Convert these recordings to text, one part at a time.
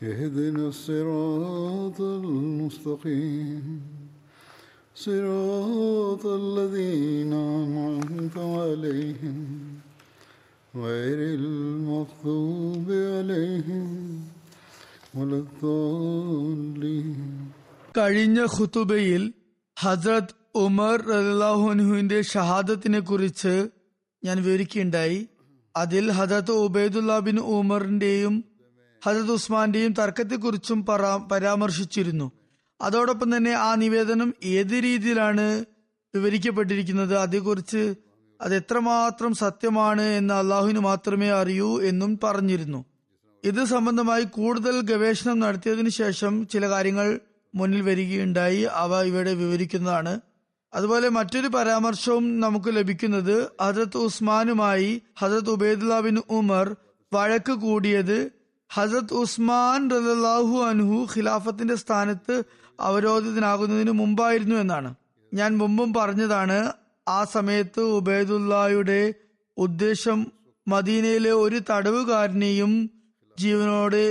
اهدنا الصراط المستقيم صراط الذين أنعمت عليهم غير المغضوب عليهم ولا الضالين കഴിഞ്ഞ ഖുതുബയിൽ ഹസ്രത് ഉമർ റലാഹുനുവിന്റെ ഷഹാദത്തിനെ കുറിച്ച് ഞാൻ വിവരിക്കുകയുണ്ടായി അതിൽ ഹജറത്ത് ഉബൈദുല്ല ബിൻ ഉമറിന്റെയും ഹജറത് ഉസ്മാന്റെയും തർക്കത്തെക്കുറിച്ചും പരാ- പരാമർശിച്ചിരുന്നു. അതോടൊപ്പം തന്നെ ആ നിവേദനം ഏത് രീതിയിലാണ് വിവരിക്കപ്പെട്ടിരിക്കുന്നത് അതേക്കുറിച്ച് അത് എത്രമാത്രം സത്യമാണ് എന്ന് അള്ളാഹുവിന് മാത്രമേ അറിയൂ എന്നും പറഞ്ഞിരുന്നു. ഇത് സംബന്ധമായി കൂടുതൽ ഗവേഷണം നടത്തിയതിനു ശേഷം ചില കാര്യങ്ങൾ മുന്നിൽ വരികയുണ്ടായി. അവ ഇവിടെ വിവരിക്കുന്നതാണ്. അതുപോലെ മറ്റൊരു പരാമർശവും നമുക്ക് ലഭിക്കുന്നത് ഹജറത്ത് ഉസ്മാനുമായി ഹജരത് ഉബൈദുല്ല ബിൻ ഉമർ വഴക്ക് കൂടിയത് ഹജരത് ഉസ്മാൻ റലാഹു അൻഹു ഖിലാഫത്തിന്റെ സ്ഥാനത്ത് അവരോധിതനാകുന്നതിന് മുമ്പായിരുന്നു എന്നാണ്. ഞാൻ മുമ്പും പറഞ്ഞതാണ് ആ സമയത്ത് ഉബൈദുല്ലായുടെ ഉദ്ദേശം മദീനയിലെ ഒരു തടവുകാരനെയും ജീവനോട്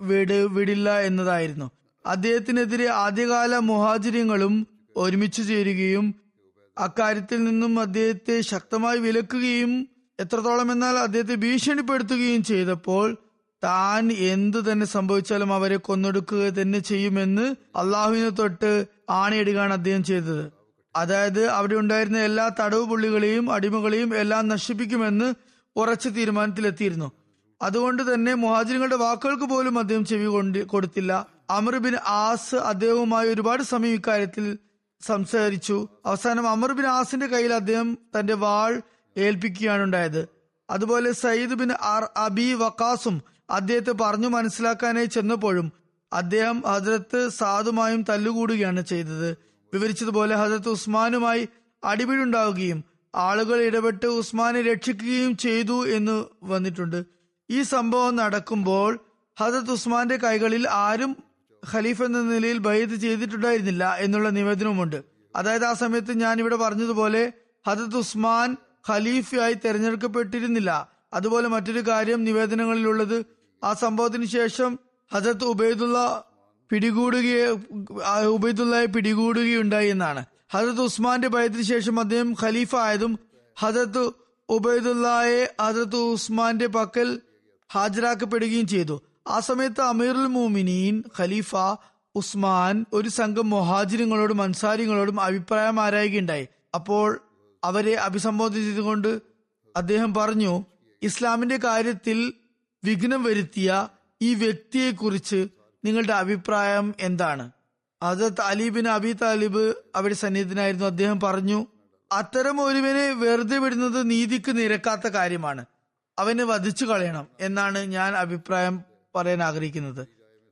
വിട് വിടില്ല എന്നതായിരുന്നു. അദ്ദേഹത്തിനെതിരെ ആദ്യകാല മുഹാചര്യങ്ങളും ഒരുമിച്ച് ചേരുകയും അക്കാര്യത്തിൽ നിന്നും അദ്ദേഹത്തെ ശക്തമായി വിലക്കുകയും എത്രത്തോളം എന്നാൽ അദ്ദേഹത്തെ ഭീഷണിപ്പെടുത്തുകയും ചെയ്തപ്പോൾ താൻ എന്തു തന്നെ സംഭവിച്ചാലും അവരെ കൊന്നൊടുക്കുക തന്നെ ചെയ്യുമെന്ന് അള്ളാഹുവിനെ തൊട്ട് ആണയിടുകയാണ് അദ്ദേഹം ചെയ്തത്. അതായത് അവിടെ ഉണ്ടായിരുന്ന എല്ലാ തടവ് പുള്ളികളെയും അടിമകളെയും എല്ലാം നശിപ്പിക്കുമെന്ന് ഉറച്ച തീരുമാനത്തിലെത്തിയിരുന്നു. അതുകൊണ്ട് തന്നെ മുഹാജിറുകളുടെ വാക്കുകൾക്ക് പോലും അദ്ദേഹം ചെവി കൊണ്ട് കൊടുത്തില്ല. അമർബിൻ ആസ് അദ്ദേഹവുമായി ഒരുപാട് സമയം ഇക്കാര്യത്തിൽ സംസാരിച്ചു. അവസാനം അമർബിൻ ആസിന്റെ കയ്യിൽ അദ്ദേഹം തന്റെ വാൾ ഏൽപ്പിക്കുകയാണ് ഉണ്ടായത്. അതുപോലെ സയ്യിദ് ബിൻ അർ അബി വക്കാസും അദ്ദേഹത്തെ പറഞ്ഞു മനസ്സിലാക്കാനായി ചെന്നപ്പോഴും അദ്ദേഹം ഹജ്രത്ത് സാദുമായും തല്ലുകൂടുകയാണ് ചെയ്തത്. വിവരിച്ചതുപോലെ ഹജ്രത്ത് ഉസ്മാനുമായി അടിപിടുണ്ടാവുകയും ആളുകൾ ഇടപെട്ട് ഉസ്മാനെ രക്ഷിക്കുകയും ചെയ്തു എന്ന് വന്നിട്ടുണ്ട്. ഈ സംഭവം നടക്കുമ്പോൾ ഹജത് ഉസ്മാന്റെ കൈകളിൽ ആരും ഖലീഫ് എന്ന നിലയിൽ ബൈത്ത് ചെയ്തിട്ടുണ്ടായിരുന്നില്ല എന്നുള്ള നിവേദനവുമുണ്ട്. അതായത് ആ സമയത്ത് ഞാൻ ഇവിടെ പറഞ്ഞതുപോലെ ഹജത് ഉസ്മാൻ ഖലീഫയായി തെരഞ്ഞെടുക്കപ്പെട്ടിരുന്നില്ല. അതുപോലെ മറ്റൊരു കാര്യം നിവേദനങ്ങളിലുള്ളത് ആ സംഭവത്തിന് ശേഷം ഹജത് ഉബൈദുള്ള പിടികൂടുകയെ ഉബൈദുള്ളയെ പിടികൂടുകയുണ്ടായി എന്നാണ്. ഹജത് ഉസ്മാന്റെ ഭയത്തിന് ശേഷം അദ്ദേഹം ഖലീഫ ആയതും ഹജരത്ത് ഉബൈദുള്ളയെ ഹജത് ഉസ്മാന്റെ പക്കൽ ഹാജരാക്കപ്പെടുകയും ചെയ്തു. ആ സമയത്ത് അമീറുൽ മോമിനീൻ ഖലീഫ ഉസ്മാൻ ഒരു സംഘം മൊഹാജിനങ്ങളോടും അൻസാരിങ്ങളോടും അഭിപ്രായം ആരായുകയുണ്ടായി അപ്പോൾ അവരെ അഭിസംബോധന ചെയ്തുകൊണ്ട് അദ്ദേഹം പറഞ്ഞു ഇസ്ലാമിന്റെ കാര്യത്തിൽ വിഘ്നം വരുത്തിയ ഈ വ്യക്തിയെ കുറിച്ച് നിങ്ങളുടെ അഭിപ്രായം എന്താണ്? അതത് അലിബിൻ അബി താലിബ് അവിടെ സന്നിഹിതനായിരുന്നു അദ്ദേഹം പറഞ്ഞു അത്തരം ഒരുവനെ വെറുതെ വിടുന്നത് നീതിക്ക് നിരക്കാത്ത കാര്യമാണ്. അവനെ വധിച്ചു കളയണം എന്നാണ് ഞാൻ അഭിപ്രായം പറയാൻ ആഗ്രഹിക്കുന്നത്.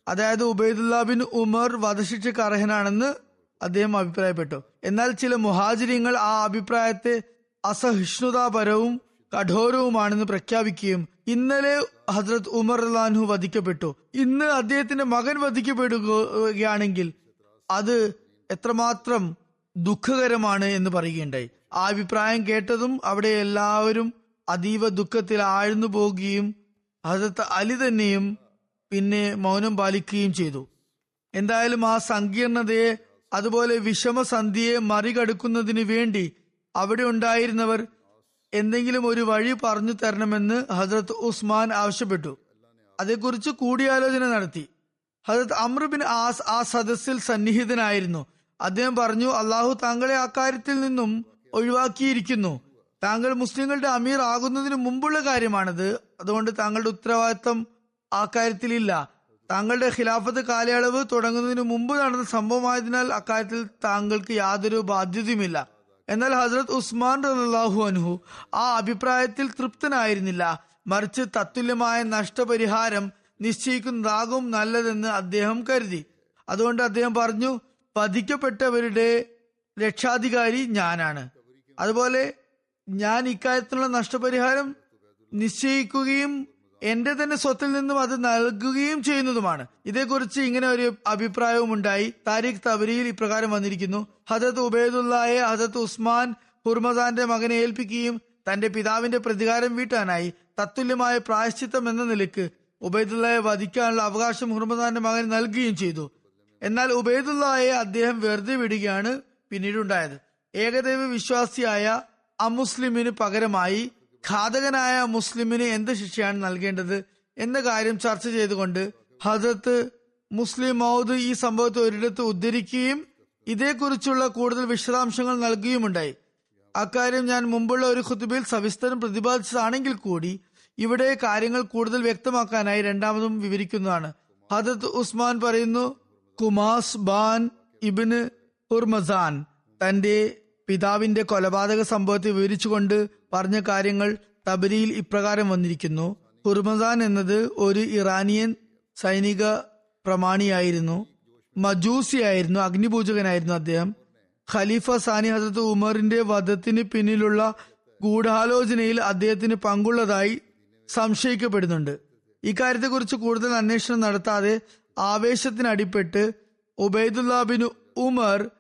അതായത് ഉബൈദുല്ല ബിൻ ഉമർ വധശിക്ഷയ്ക്ക് അർഹനാണെന്ന് അദ്ദേഹം അഭിപ്രായപ്പെട്ടു. എന്നാൽ ചില മുഹാജിരിങ്ങൾ ആ അഭിപ്രായത്തെ അസഹിഷ്ണുതാപരവും കഠോരവുമാണെന്ന് പ്രഖ്യാപിക്കുകയും ഇന്നലെ ഹസ്രത് ഉമർ ലാൻഹു വധിക്കപ്പെട്ടു. ഇന്ന് അദ്ദേഹത്തിന്റെ മകൻ വധിക്കപ്പെടുകയാണെങ്കിൽ അത് എത്രമാത്രം ദുഃഖകരമാണ് എന്ന് പറയുകയുണ്ടായി. ആ അഭിപ്രായം കേട്ടതും അവിടെ എല്ലാവരും അതീവ ദുഃഖത്തിൽ ആഴ്ന്നു പോകുകയും ഹസരത്ത് അലി തന്നെയും പിന്നെ മൗനം പാലിക്കുകയും ചെയ്തു. എന്തായാലും ആ സങ്കീർണതയെ അതുപോലെ വിഷമസന്ധിയെ മറികടക്കുന്നതിന് വേണ്ടി അവിടെ ഉണ്ടായിരുന്നവർ എന്തെങ്കിലും ഒരു വഴി പറഞ്ഞു തരണമെന്ന് ഹസ്രത്ത് ഉസ്മാൻ ആവശ്യപ്പെട്ടു. അതേക്കുറിച്ച് കൂടിയാലോചന നടത്തി. ഹജത് അമ്രുബിൻ ആസ് ആ സദസ്സിൽ സന്നിഹിതനായിരുന്നു. അദ്ദേഹം പറഞ്ഞു അള്ളാഹു താങ്കളെ അക്കാര്യത്തിൽ നിന്നും ഒഴിവാക്കിയിരിക്കുന്നു. താങ്കൾ മുസ്ലിങ്ങളുടെ അമീർ ആകുന്നതിന് മുമ്പുള്ള കാര്യമാണത്. അതുകൊണ്ട് താങ്കളുടെ ഉത്തരവാദിത്തം ആ കാര്യത്തിലില്ല താങ്കളുടെ ഖിലാഫത്ത് കാലയളവ് തുടങ്ങുന്നതിന് മുമ്പ് നടന്ന സംഭവമായതിനാൽ അക്കാര്യത്തിൽ താങ്കൾക്ക് യാതൊരു ബാധ്യതയുമില്ല. എന്നാൽ ഹസ്രത് ഉസ്മാൻ റലാഹു അൻഹു ആ അഭിപ്രായത്തിൽ തൃപ്തനായിരുന്നില്ല. മറിച്ച് തത്തുല്യമായ നഷ്ടപരിഹാരം നിശ്ചയിക്കുന്നതാകും നല്ലതെന്ന് അദ്ദേഹം കരുതി. അതുകൊണ്ട് അദ്ദേഹം പറഞ്ഞു വധിക്കപ്പെട്ടവരുടെ രക്ഷാധികാരി ഞാനാണ്. അതുപോലെ ഞാൻ ഇക്കാര്യത്തിലുള്ള നഷ്ടപരിഹാരം നിശ്ചയിക്കുകയും എന്റെ തന്നെ സ്വത്തിൽ നിന്നും അത് നൽകുകയും ചെയ്യുന്നതുമാണ്. ഇതേക്കുറിച്ച് ഇങ്ങനെ ഒരു അഭിപ്രായവും ഉണ്ടായി. താരിഖ് തബരിയിൽ ഇപ്രകാരം വന്നിരിക്കുന്നു. ഹജത് ഉബൈദുല്ലായെ ഹജത് ഉസ്മാൻ ഹുർമസാന്റെ മകനെ ഏൽപ്പിക്കുകയും തന്റെ പിതാവിന്റെ പ്രതികാരം വീട്ടാനായി തത്തുല്യമായ പ്രായശ്ചിത്തം എന്ന നിലയ്ക്ക് ഉബൈദുല്ലായെ വധിക്കാനുള്ള അവകാശം ഹുർമസാന്റെ മകന് നൽകുകയും ചെയ്തു. എന്നാൽ ഉബൈദുല്ലായെ അദ്ദേഹം വെറുതെ വിടുകയാണ് പിന്നീടുണ്ടായത്. ഏകദൈവ വിശ്വാസിയായ അമുസ്ലിമിന് പകരമായി ഘാതകനായ മുസ്ലിമിന് എന്ത് ശിക്ഷയാണ് നൽകേണ്ടത് എന്ന കാര്യം ചർച്ച ചെയ്തുകൊണ്ട് ഹജറത്ത് മുസ്ലിം മൗദ് ഈ സംഭവത്തെ ഒരിടത്ത് ഉദ്ധരിക്കുകയും ഇതേക്കുറിച്ചുള്ള കൂടുതൽ വിശദാംശങ്ങൾ നൽകുകയുമുണ്ടായി. അക്കാര്യം ഞാൻ മുമ്പുള്ള ഒരു ഖുതുബിൽ സവിസ്തരം പ്രതിപാദിച്ചതാണെങ്കിൽ കൂടി ഇവിടെ കാര്യങ്ങൾ കൂടുതൽ വ്യക്തമാക്കാനായി രണ്ടാമതും വിവരിക്കുന്നതാണ്. ഹദത്ത് ഉസ്മാൻ പറയുന്നു കുമാസ് ബാൻ ഇബിന് ഹുർമസാൻ തന്റെ പിതാവിന്റെ കൊലപാതക സംഭവത്തെ വിവരിച്ചുകൊണ്ട് പറഞ്ഞ കാര്യങ്ങൾ തബരിയിൽ ഇപ്രകാരം വന്നിരിക്കുന്നു. ഹുർമസാൻ എന്നത് ഒരു ഇറാനിയൻ സൈനിക പ്രമാണിയായിരുന്നു. മജൂസിയായിരുന്നു അഗ്നിപൂജകനായിരുന്നു അദ്ദേഹം. ഖലീഫ സാനി ഹസരത്ത് ഉമറിന്റെ വധത്തിന് പിന്നിലുള്ള ഗൂഢാലോചനയിൽ അദ്ദേഹത്തിന് പങ്കുള്ളതായി സംശയിക്കപ്പെടുന്നുണ്ട്. ഇക്കാര്യത്തെക്കുറിച്ച് കൂടുതൽ അന്വേഷണം നടത്താതെ ആവേശത്തിനടിപ്പെട്ട് ഉബൈദുല്ല ബിൻ ഉമർ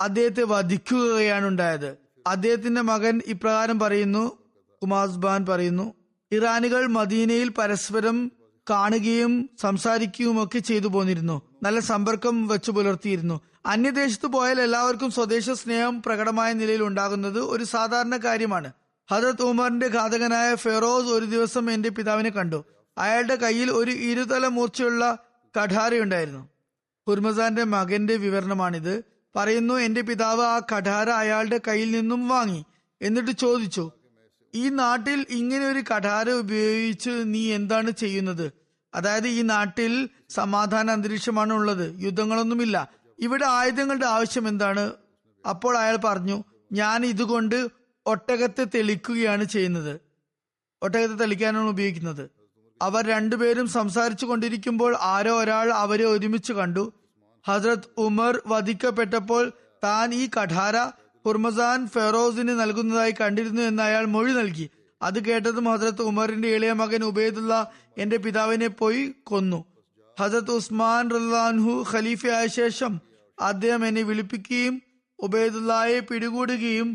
അദ്ദേഹത്തെ വധിക്കുകയാണ് ഉണ്ടായത്. അദ്ദേഹത്തിന്റെ മകൻ ഇപ്രകാരം പറയുന്നു കുമാസ്ബാൻ പറയുന്നു ഇറാനുകൾ മദീനയിൽ പരസ്പരം കാണുകയും സംസാരിക്കുകയും ഒക്കെ ചെയ്തു പോന്നിരുന്നു. നല്ല സമ്പർക്കം വെച്ചു പുലർത്തിയിരുന്നു. അന്യദേശത്ത് പോയാൽ എല്ലാവർക്കും സ്വദേശ സ്നേഹം പ്രകടമായ നിലയിൽ ഉണ്ടാകുന്നത് ഒരു സാധാരണ കാര്യമാണ്. ഹജത് ഉമറിന്റെ ഘാതകനായ ഫെറോസ് ഒരു ദിവസം എന്റെ പിതാവിനെ കണ്ടു. അയാളുടെ കയ്യിൽ ഒരു ഇരുതല മൂർച്ചയുള്ള കഠാരയുണ്ടായിരുന്നു. ഹുർമസാന്റെ മകന്റെ വിവരണമാണിത്. പറയുന്നു എന്റെ പിതാവ് ആ കഠാര അയാളുടെ കയ്യിൽ നിന്നും വാങ്ങി. എന്നിട്ട് ചോദിച്ചു ഈ നാട്ടിൽ ഇങ്ങനെ ഒരു കഠാര ഉപയോഗിച്ച് നീ എന്താണ് ചെയ്യുന്നത്? അതായത് ഈ നാട്ടിൽ സമാധാന അന്തരീക്ഷമാണ് ഉള്ളത് യുദ്ധങ്ങളൊന്നുമില്ല. ഇവിടെ ആയുധങ്ങളുടെ ആവശ്യം എന്താണ്? അപ്പോൾ അയാൾ പറഞ്ഞു ഞാൻ ഇതുകൊണ്ട് ഒട്ടകത്തെ തെളിക്കുകയാണ് ചെയ്യുന്നത്. ഒട്ടകത്തെ തെളിക്കാനാണ് ഉപയോഗിക്കുന്നത്. അവർ രണ്ടുപേരും സംസാരിച്ചു കൊണ്ടിരിക്കുമ്പോൾ ആരോ ഒരാൾ അവരെ ഒരുമിച്ച് കണ്ടു. ഹസ്രത് ഉമർ വധിക്കപ്പെട്ടപ്പോൾ താൻ ഈ കഠാര ഹുർമസാൻ ഫെറോസിന് നൽകുന്നതായി കണ്ടിരുന്നു എന്ന് അയാൾ മൊഴി നൽകി. അത് കേട്ടതും ഹസ്രത്ത് ഉമറിന്റെ ഇളയ മകൻ ഉബൈദുള്ള എന്റെ പിതാവിനെ പോയി കൊന്നു. ഹസരത്ത് ഉസ്മാൻ റഹ്ലാൻഹു ഖലീഫയായ ശേഷം അദ്ദേഹം എന്നെ വിളിപ്പിക്കുകയും ഉബൈദുള്ളയെ പിടികൂടുകയും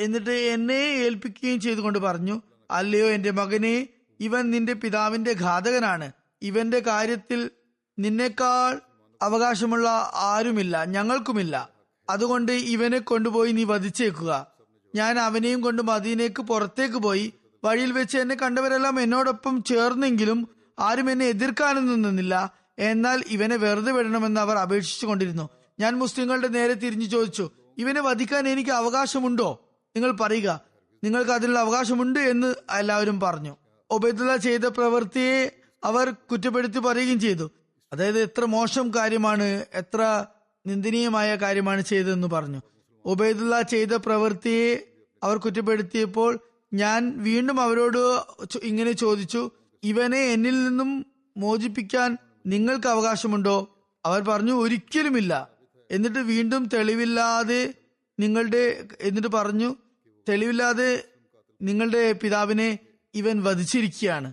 എന്നിട്ട് എന്നെ ഏൽപ്പിക്കുകയും ചെയ്തുകൊണ്ട് പറഞ്ഞു അല്ലയോ എന്റെ മകനെ ഇവൻ നിന്റെ പിതാവിന്റെ ഘാതകനാണ്. ഇവന്റെ കാര്യത്തിൽ നിന്നേക്കാൾ അവകാശമുള്ള ആരുമില്ല ഞങ്ങൾക്കുമില്ല. അതുകൊണ്ട് ഇവനെ കൊണ്ടുപോയി നീ വധിച്ചേക്കുക. ഞാൻ അവനെയും കൊണ്ട് മദീനേക്ക് പുറത്തേക്ക് പോയി വഴിയിൽ വെച്ച് എന്നെ കണ്ടവരെല്ലാം എന്നോടൊപ്പം ചേർന്നെങ്കിലും ആരും എന്നെ എതിർക്കാനൊന്നും നിന്നില്ല. എന്നാൽ ഇവനെ വെറുതെ വിടണമെന്ന് അവർ അപേക്ഷിച്ചു കൊണ്ടിരുന്നു. ഞാൻ മുസ്ലിങ്ങളുടെ നേരെ തിരിഞ്ഞു ചോദിച്ചു ഇവനെ വധിക്കാൻ എനിക്ക് അവകാശമുണ്ടോ? നിങ്ങൾ പറയുക. നിങ്ങൾക്ക് അതിനുള്ള അവകാശമുണ്ട് എന്ന് എല്ലാവരും പറഞ്ഞു. ഒബൈദുള്ള ചെയ്ത പ്രവൃത്തിയെ അവർ കുറ്റപ്പെടുത്തി പറയുകയും ചെയ്തു. അതായത് എത്ര മോശം കാര്യമാണ് എത്ര നിന്ദനീയമായ കാര്യമാണ് ചെയ്തതെന്ന് പറഞ്ഞു. ഉബൈദുള്ള ചെയ്ത പ്രവൃത്തിയെ അവർ കുറ്റപ്പെടുത്തിയപ്പോൾ ഞാൻ വീണ്ടും അവരോട് ഇങ്ങനെ ചോദിച്ചു ഇവനെ എന്നിൽ നിന്നും മോചിപ്പിക്കാൻ നിങ്ങൾക്ക് അവകാശമുണ്ടോ? അവർ പറഞ്ഞു ഒരിക്കലുമില്ല. എന്നിട്ട് വീണ്ടും തെളിവില്ലാതെ നിങ്ങളുടെ എന്നിട്ട് പറഞ്ഞു തെളിവില്ലാതെ നിങ്ങളുടെ പിതാവിനെ ഇവൻ വധിച്ചിരിക്കുകയാണ്.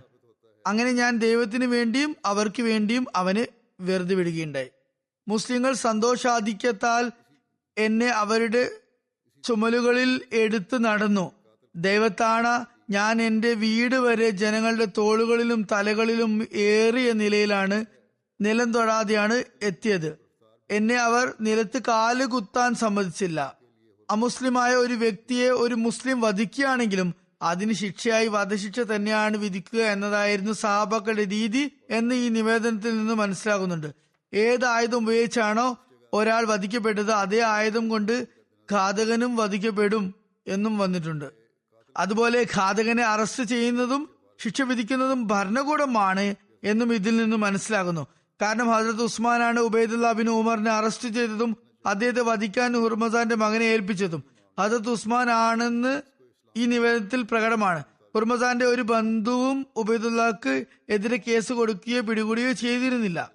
അങ്ങനെ ഞാൻ ദൈവത്തിന് വേണ്ടിയും അവർക്ക് വേണ്ടിയും അവന് വെറുതെ വിടുകയുണ്ടായി. മുസ്ലിങ്ങൾ സന്തോഷാധിക്യത്താൽ എന്നെ അവരുടെ ചുമലുകളിൽ എടുത്തു നടന്നു. ദൈവത്താണ ഞാൻ എന്റെ വീട് വരെ ജനങ്ങളുടെ തോളുകളിലും തലകളിലും ഏറിയ നിലയിലാണ് നിലം തൊടാതെയാണ് എത്തിയത്. എന്നെ അവർ നിലത്ത് കാൽ കുത്താൻ സമ്മതിച്ചില്ല. അമുസ്ലിമായ ഒരു വ്യക്തിയെ ഒരു മുസ്ലിം വധിക്കുകയാണെങ്കിലും അതിന് ശിക്ഷയായി വധശിക്ഷ തന്നെയാണ് വിധിക്കുക എന്നതായിരുന്നു സഹാബക്കളുടെ രീതി എന്ന് ഈ നിവേദനത്തിൽ നിന്ന് മനസ്സിലാകുന്നുണ്ട്. ഏത് ആയുധം ഉപയോഗിച്ചാണോ ഒരാൾ വധിക്കപ്പെട്ടത് അതേ ആയുധം കൊണ്ട് ഘാതകനും വധിക്കപ്പെടും എന്നും വന്നിട്ടുണ്ട്. അതുപോലെ ഘാതകനെ അറസ്റ്റ് ചെയ്യുന്നതും ശിക്ഷ വിധിക്കുന്നതും ഭരണകൂടമാണ് എന്നും ഇതിൽ നിന്ന് മനസ്സിലാകുന്നു. കാരണം ഹജരത് ഉസ്മാനാണ് ഉബൈദുല്ല ബിൻ ഉമറിനെ അറസ്റ്റ് ചെയ്തതും അദ്ദേഹത്തെ വധിക്കാൻ ഹുർമസാന്റെ മകനെ ഏൽപ്പിച്ചതും. ഹജരത് ഉസ്മാൻ ആണെന്ന് ഈ നിവേദനത്തിൽ പ്രകടമാണ്. ഹുർമസാന്റെ ഒരു ബന്ധുവും ഉബൈദുല്ലാക്ക് എതിരെ കേസ് കൊടുക്കുകയോ പിടികൂടുകയോ ചെയ്തിരുന്നില്ല.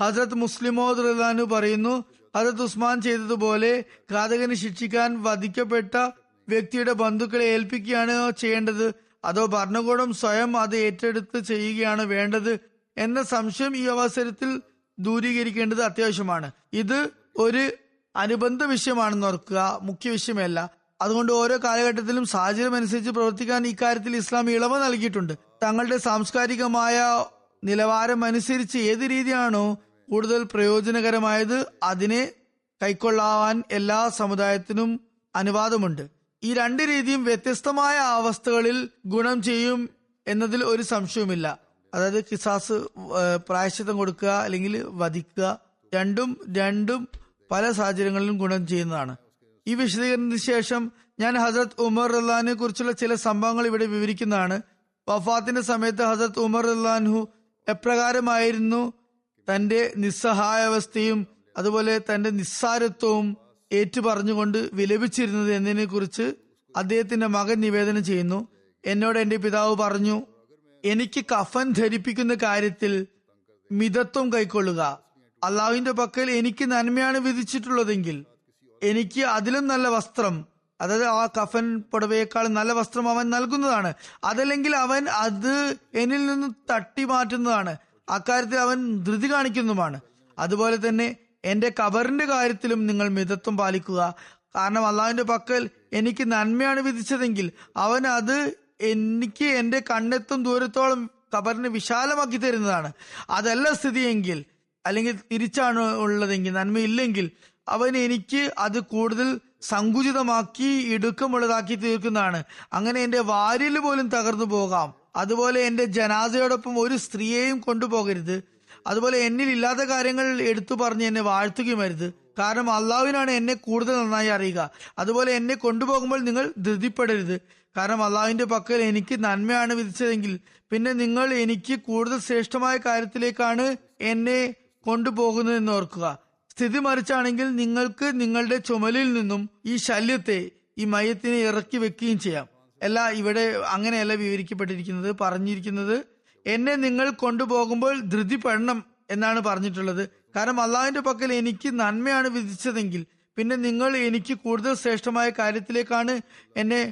ഹസരത് മുസ്ലിമോ ദുർദാനു പറയുന്നു ഹസരത് ഉസ്മാൻ ചെയ്തതുപോലെ ഘാതകന് ശിക്ഷിക്കാൻ വധിക്കപ്പെട്ട വ്യക്തിയുടെ ബന്ധുക്കളെ ഏൽപ്പിക്കുകയാണ് ചെയ്യേണ്ടത്? അതോ ഭരണകൂടം സ്വയം അത് ഏറ്റെടുത്ത് ചെയ്യുകയാണ് വേണ്ടത്? എന്ന സംശയം ഈ അവസരത്തിൽ ദൂരീകരിക്കേണ്ടത് അത്യാവശ്യമാണ്. ഇത് ഒരു അനുബന്ധ വിഷയമാണെന്ന് ഓർക്കുക മുഖ്യ വിഷയമല്ല. അതുകൊണ്ട് ഓരോ കാലഘട്ടത്തിലും സാഹചര്യം അനുസരിച്ച് പ്രവർത്തിക്കാൻ ഇക്കാര്യത്തിൽ ഇസ്ലാം ഇളവ് നൽകിയിട്ടുണ്ട്. തങ്ങളുടെ സാംസ്കാരികമായ നിലവാരം അനുസരിച്ച് ഏത് രീതിയാണോ കൂടുതൽ പ്രയോജനകരമായത് അതിനെ കൈക്കൊള്ളാൻ എല്ലാ സമുദായത്തിനും അനുവാദമുണ്ട്. ഈ രണ്ട് രീതിയും വ്യത്യസ്തമായ അവസ്ഥകളിൽ ഗുണം ചെയ്യും എന്നതിൽ ഒരു സംശയവുമില്ല. അതായത് കിസാസ് പ്രായശ്ചിത്തം കൊടുക്കുക അല്ലെങ്കിൽ വധിക്കുക രണ്ടും രണ്ടും പല സാഹചര്യങ്ങളിലും ഗുണം ചെയ്യുന്നതാണ്. ഈ വിശദീകരണത്തിന് ശേഷം ഞാൻ ഹസരത് ഉമർ റഹ്ലാനെ കുറിച്ചുള്ള ചില സംഭവങ്ങൾ ഇവിടെ വിവരിക്കുന്നതാണ്. വഫാത്തിന്റെ സമയത്ത് ഹസരത് ഉമർ റഹ്ലാൻഹു എപ്രകാരമായിരുന്നു തന്റെ നിസ്സഹായാവസ്ഥയും അതുപോലെ തന്റെ നിസ്സാരത്വവും ഏറ്റുപറഞ്ഞുകൊണ്ട് വിലപിച്ചിരുന്നത് എന്നതിനെ കുറിച്ച് അദ്ദേഹത്തിന്റെ മകൻ നിവേദനം ചെയ്യുന്നു. എന്നോട് എന്റെ പിതാവ് പറഞ്ഞു എനിക്ക് കഫൻ ധരിപ്പിക്കുന്ന കാര്യത്തിൽ മിതത്വം കൈക്കൊള്ളുക. അള്ളാഹുവിന്റെ പക്കൽ എനിക്ക് നന്മയാണ് വിധിച്ചിട്ടുള്ളതെങ്കിൽ എനിക്ക് അതിലും നല്ല വസ്ത്രം അതായത് ആ കഫൻ പുടവയേക്കാൾ നല്ല വസ്ത്രം അവൻ നൽകുന്നതാണ്. അതല്ലെങ്കിൽ അവൻ അത് എന്നിൽ നിന്ന് തട്ടി മാറ്റുന്നതാണ്. അക്കാര്യത്തിൽ അവൻ ധൃതി കാണിക്കുന്നതുമാണ്. അതുപോലെ തന്നെ എന്റെ കബറിന്റെ കാര്യത്തിലും നിങ്ങൾ മിതത്വം പാലിക്കുക. കാരണം അള്ളാഹുവിന്റെ പക്കൽ എനിക്ക് നന്മയാണ് വിധിച്ചതെങ്കിൽ അവൻ അത് എനിക്ക് എന്റെ കണ്ണെത്തും ദൂരത്തോളം കബറിനെ വിശാലമാക്കി തരുന്നതാണ്. അതല്ല സ്ഥിതിയെങ്കിൽ അല്ലെങ്കിൽ തിരിച്ചാണ് ഉള്ളതെങ്കിൽ നന്മയില്ലെങ്കിൽ അവൻ എനിക്ക് അത് കൂടുതൽ സങ്കുചിതമാക്കി ഇടുക്കമുള്ളതാക്കി തീർക്കുന്നതാണ്. അങ്ങനെ എന്റെ വാരിൽ പോലും തകർന്നു പോകാം. അതുപോലെ എന്റെ ജനാസയോടൊപ്പം ഒരു സ്ത്രീയെയും കൊണ്ടുപോകരുത്. അതുപോലെ എന്നിൽ ഇല്ലാത്ത കാര്യങ്ങൾ എടുത്തു പറഞ്ഞ് എന്നെ വാഴ്ത്തുകയുമരുത്. കാരണം അള്ളാഹുവിനാണ് എന്നെ കൂടുതൽ നന്നായി അറിയുക. അതുപോലെ എന്നെ കൊണ്ടുപോകുമ്പോൾ നിങ്ങൾ ധൃതിപ്പെടരുത്. കാരണം അള്ളാഹുവിന്റെ പക്കൽ എനിക്ക് നന്മയാണ് വിധിച്ചതെങ്കിൽ പിന്നെ നിങ്ങൾ എനിക്ക് കൂടുതൽ ശ്രേഷ്ഠമായ കാര്യത്തിലേക്കാണ് എന്നെ കൊണ്ടുപോകുന്നതെന്ന് ഓർക്കുക. സ്ഥിതി മറിച്ചാണെങ്കിൽ നിങ്ങൾക്ക് നിങ്ങളുടെ ചുമലിൽ നിന്നും ഈ ശല്യത്തെ ഈ മയത്തിനെ ഇറക്കി വെക്കുകയും ചെയ്യാം. അല്ല ഇവിടെ അങ്ങനെയല്ല വിവരിക്കപ്പെട്ടിരിക്കുന്നത്. പറഞ്ഞിരിക്കുന്നത് എന്നെ നിങ്ങൾ കൊണ്ടുപോകുമ്പോൾ ധൃതിപ്പെടണം എന്നാണ് പറഞ്ഞിട്ടുള്ളത്. കാരണം അള്ളാഹിന്റെ പക്കൽ എനിക്ക് നന്മയാണ് വിധിച്ചതെങ്കിൽ പിന്നെ നിങ്ങൾ എനിക്ക് കൂടുതൽ ശ്രേഷ്ഠമായ കാര്യത്തിലേക്കാണ് എന്നെ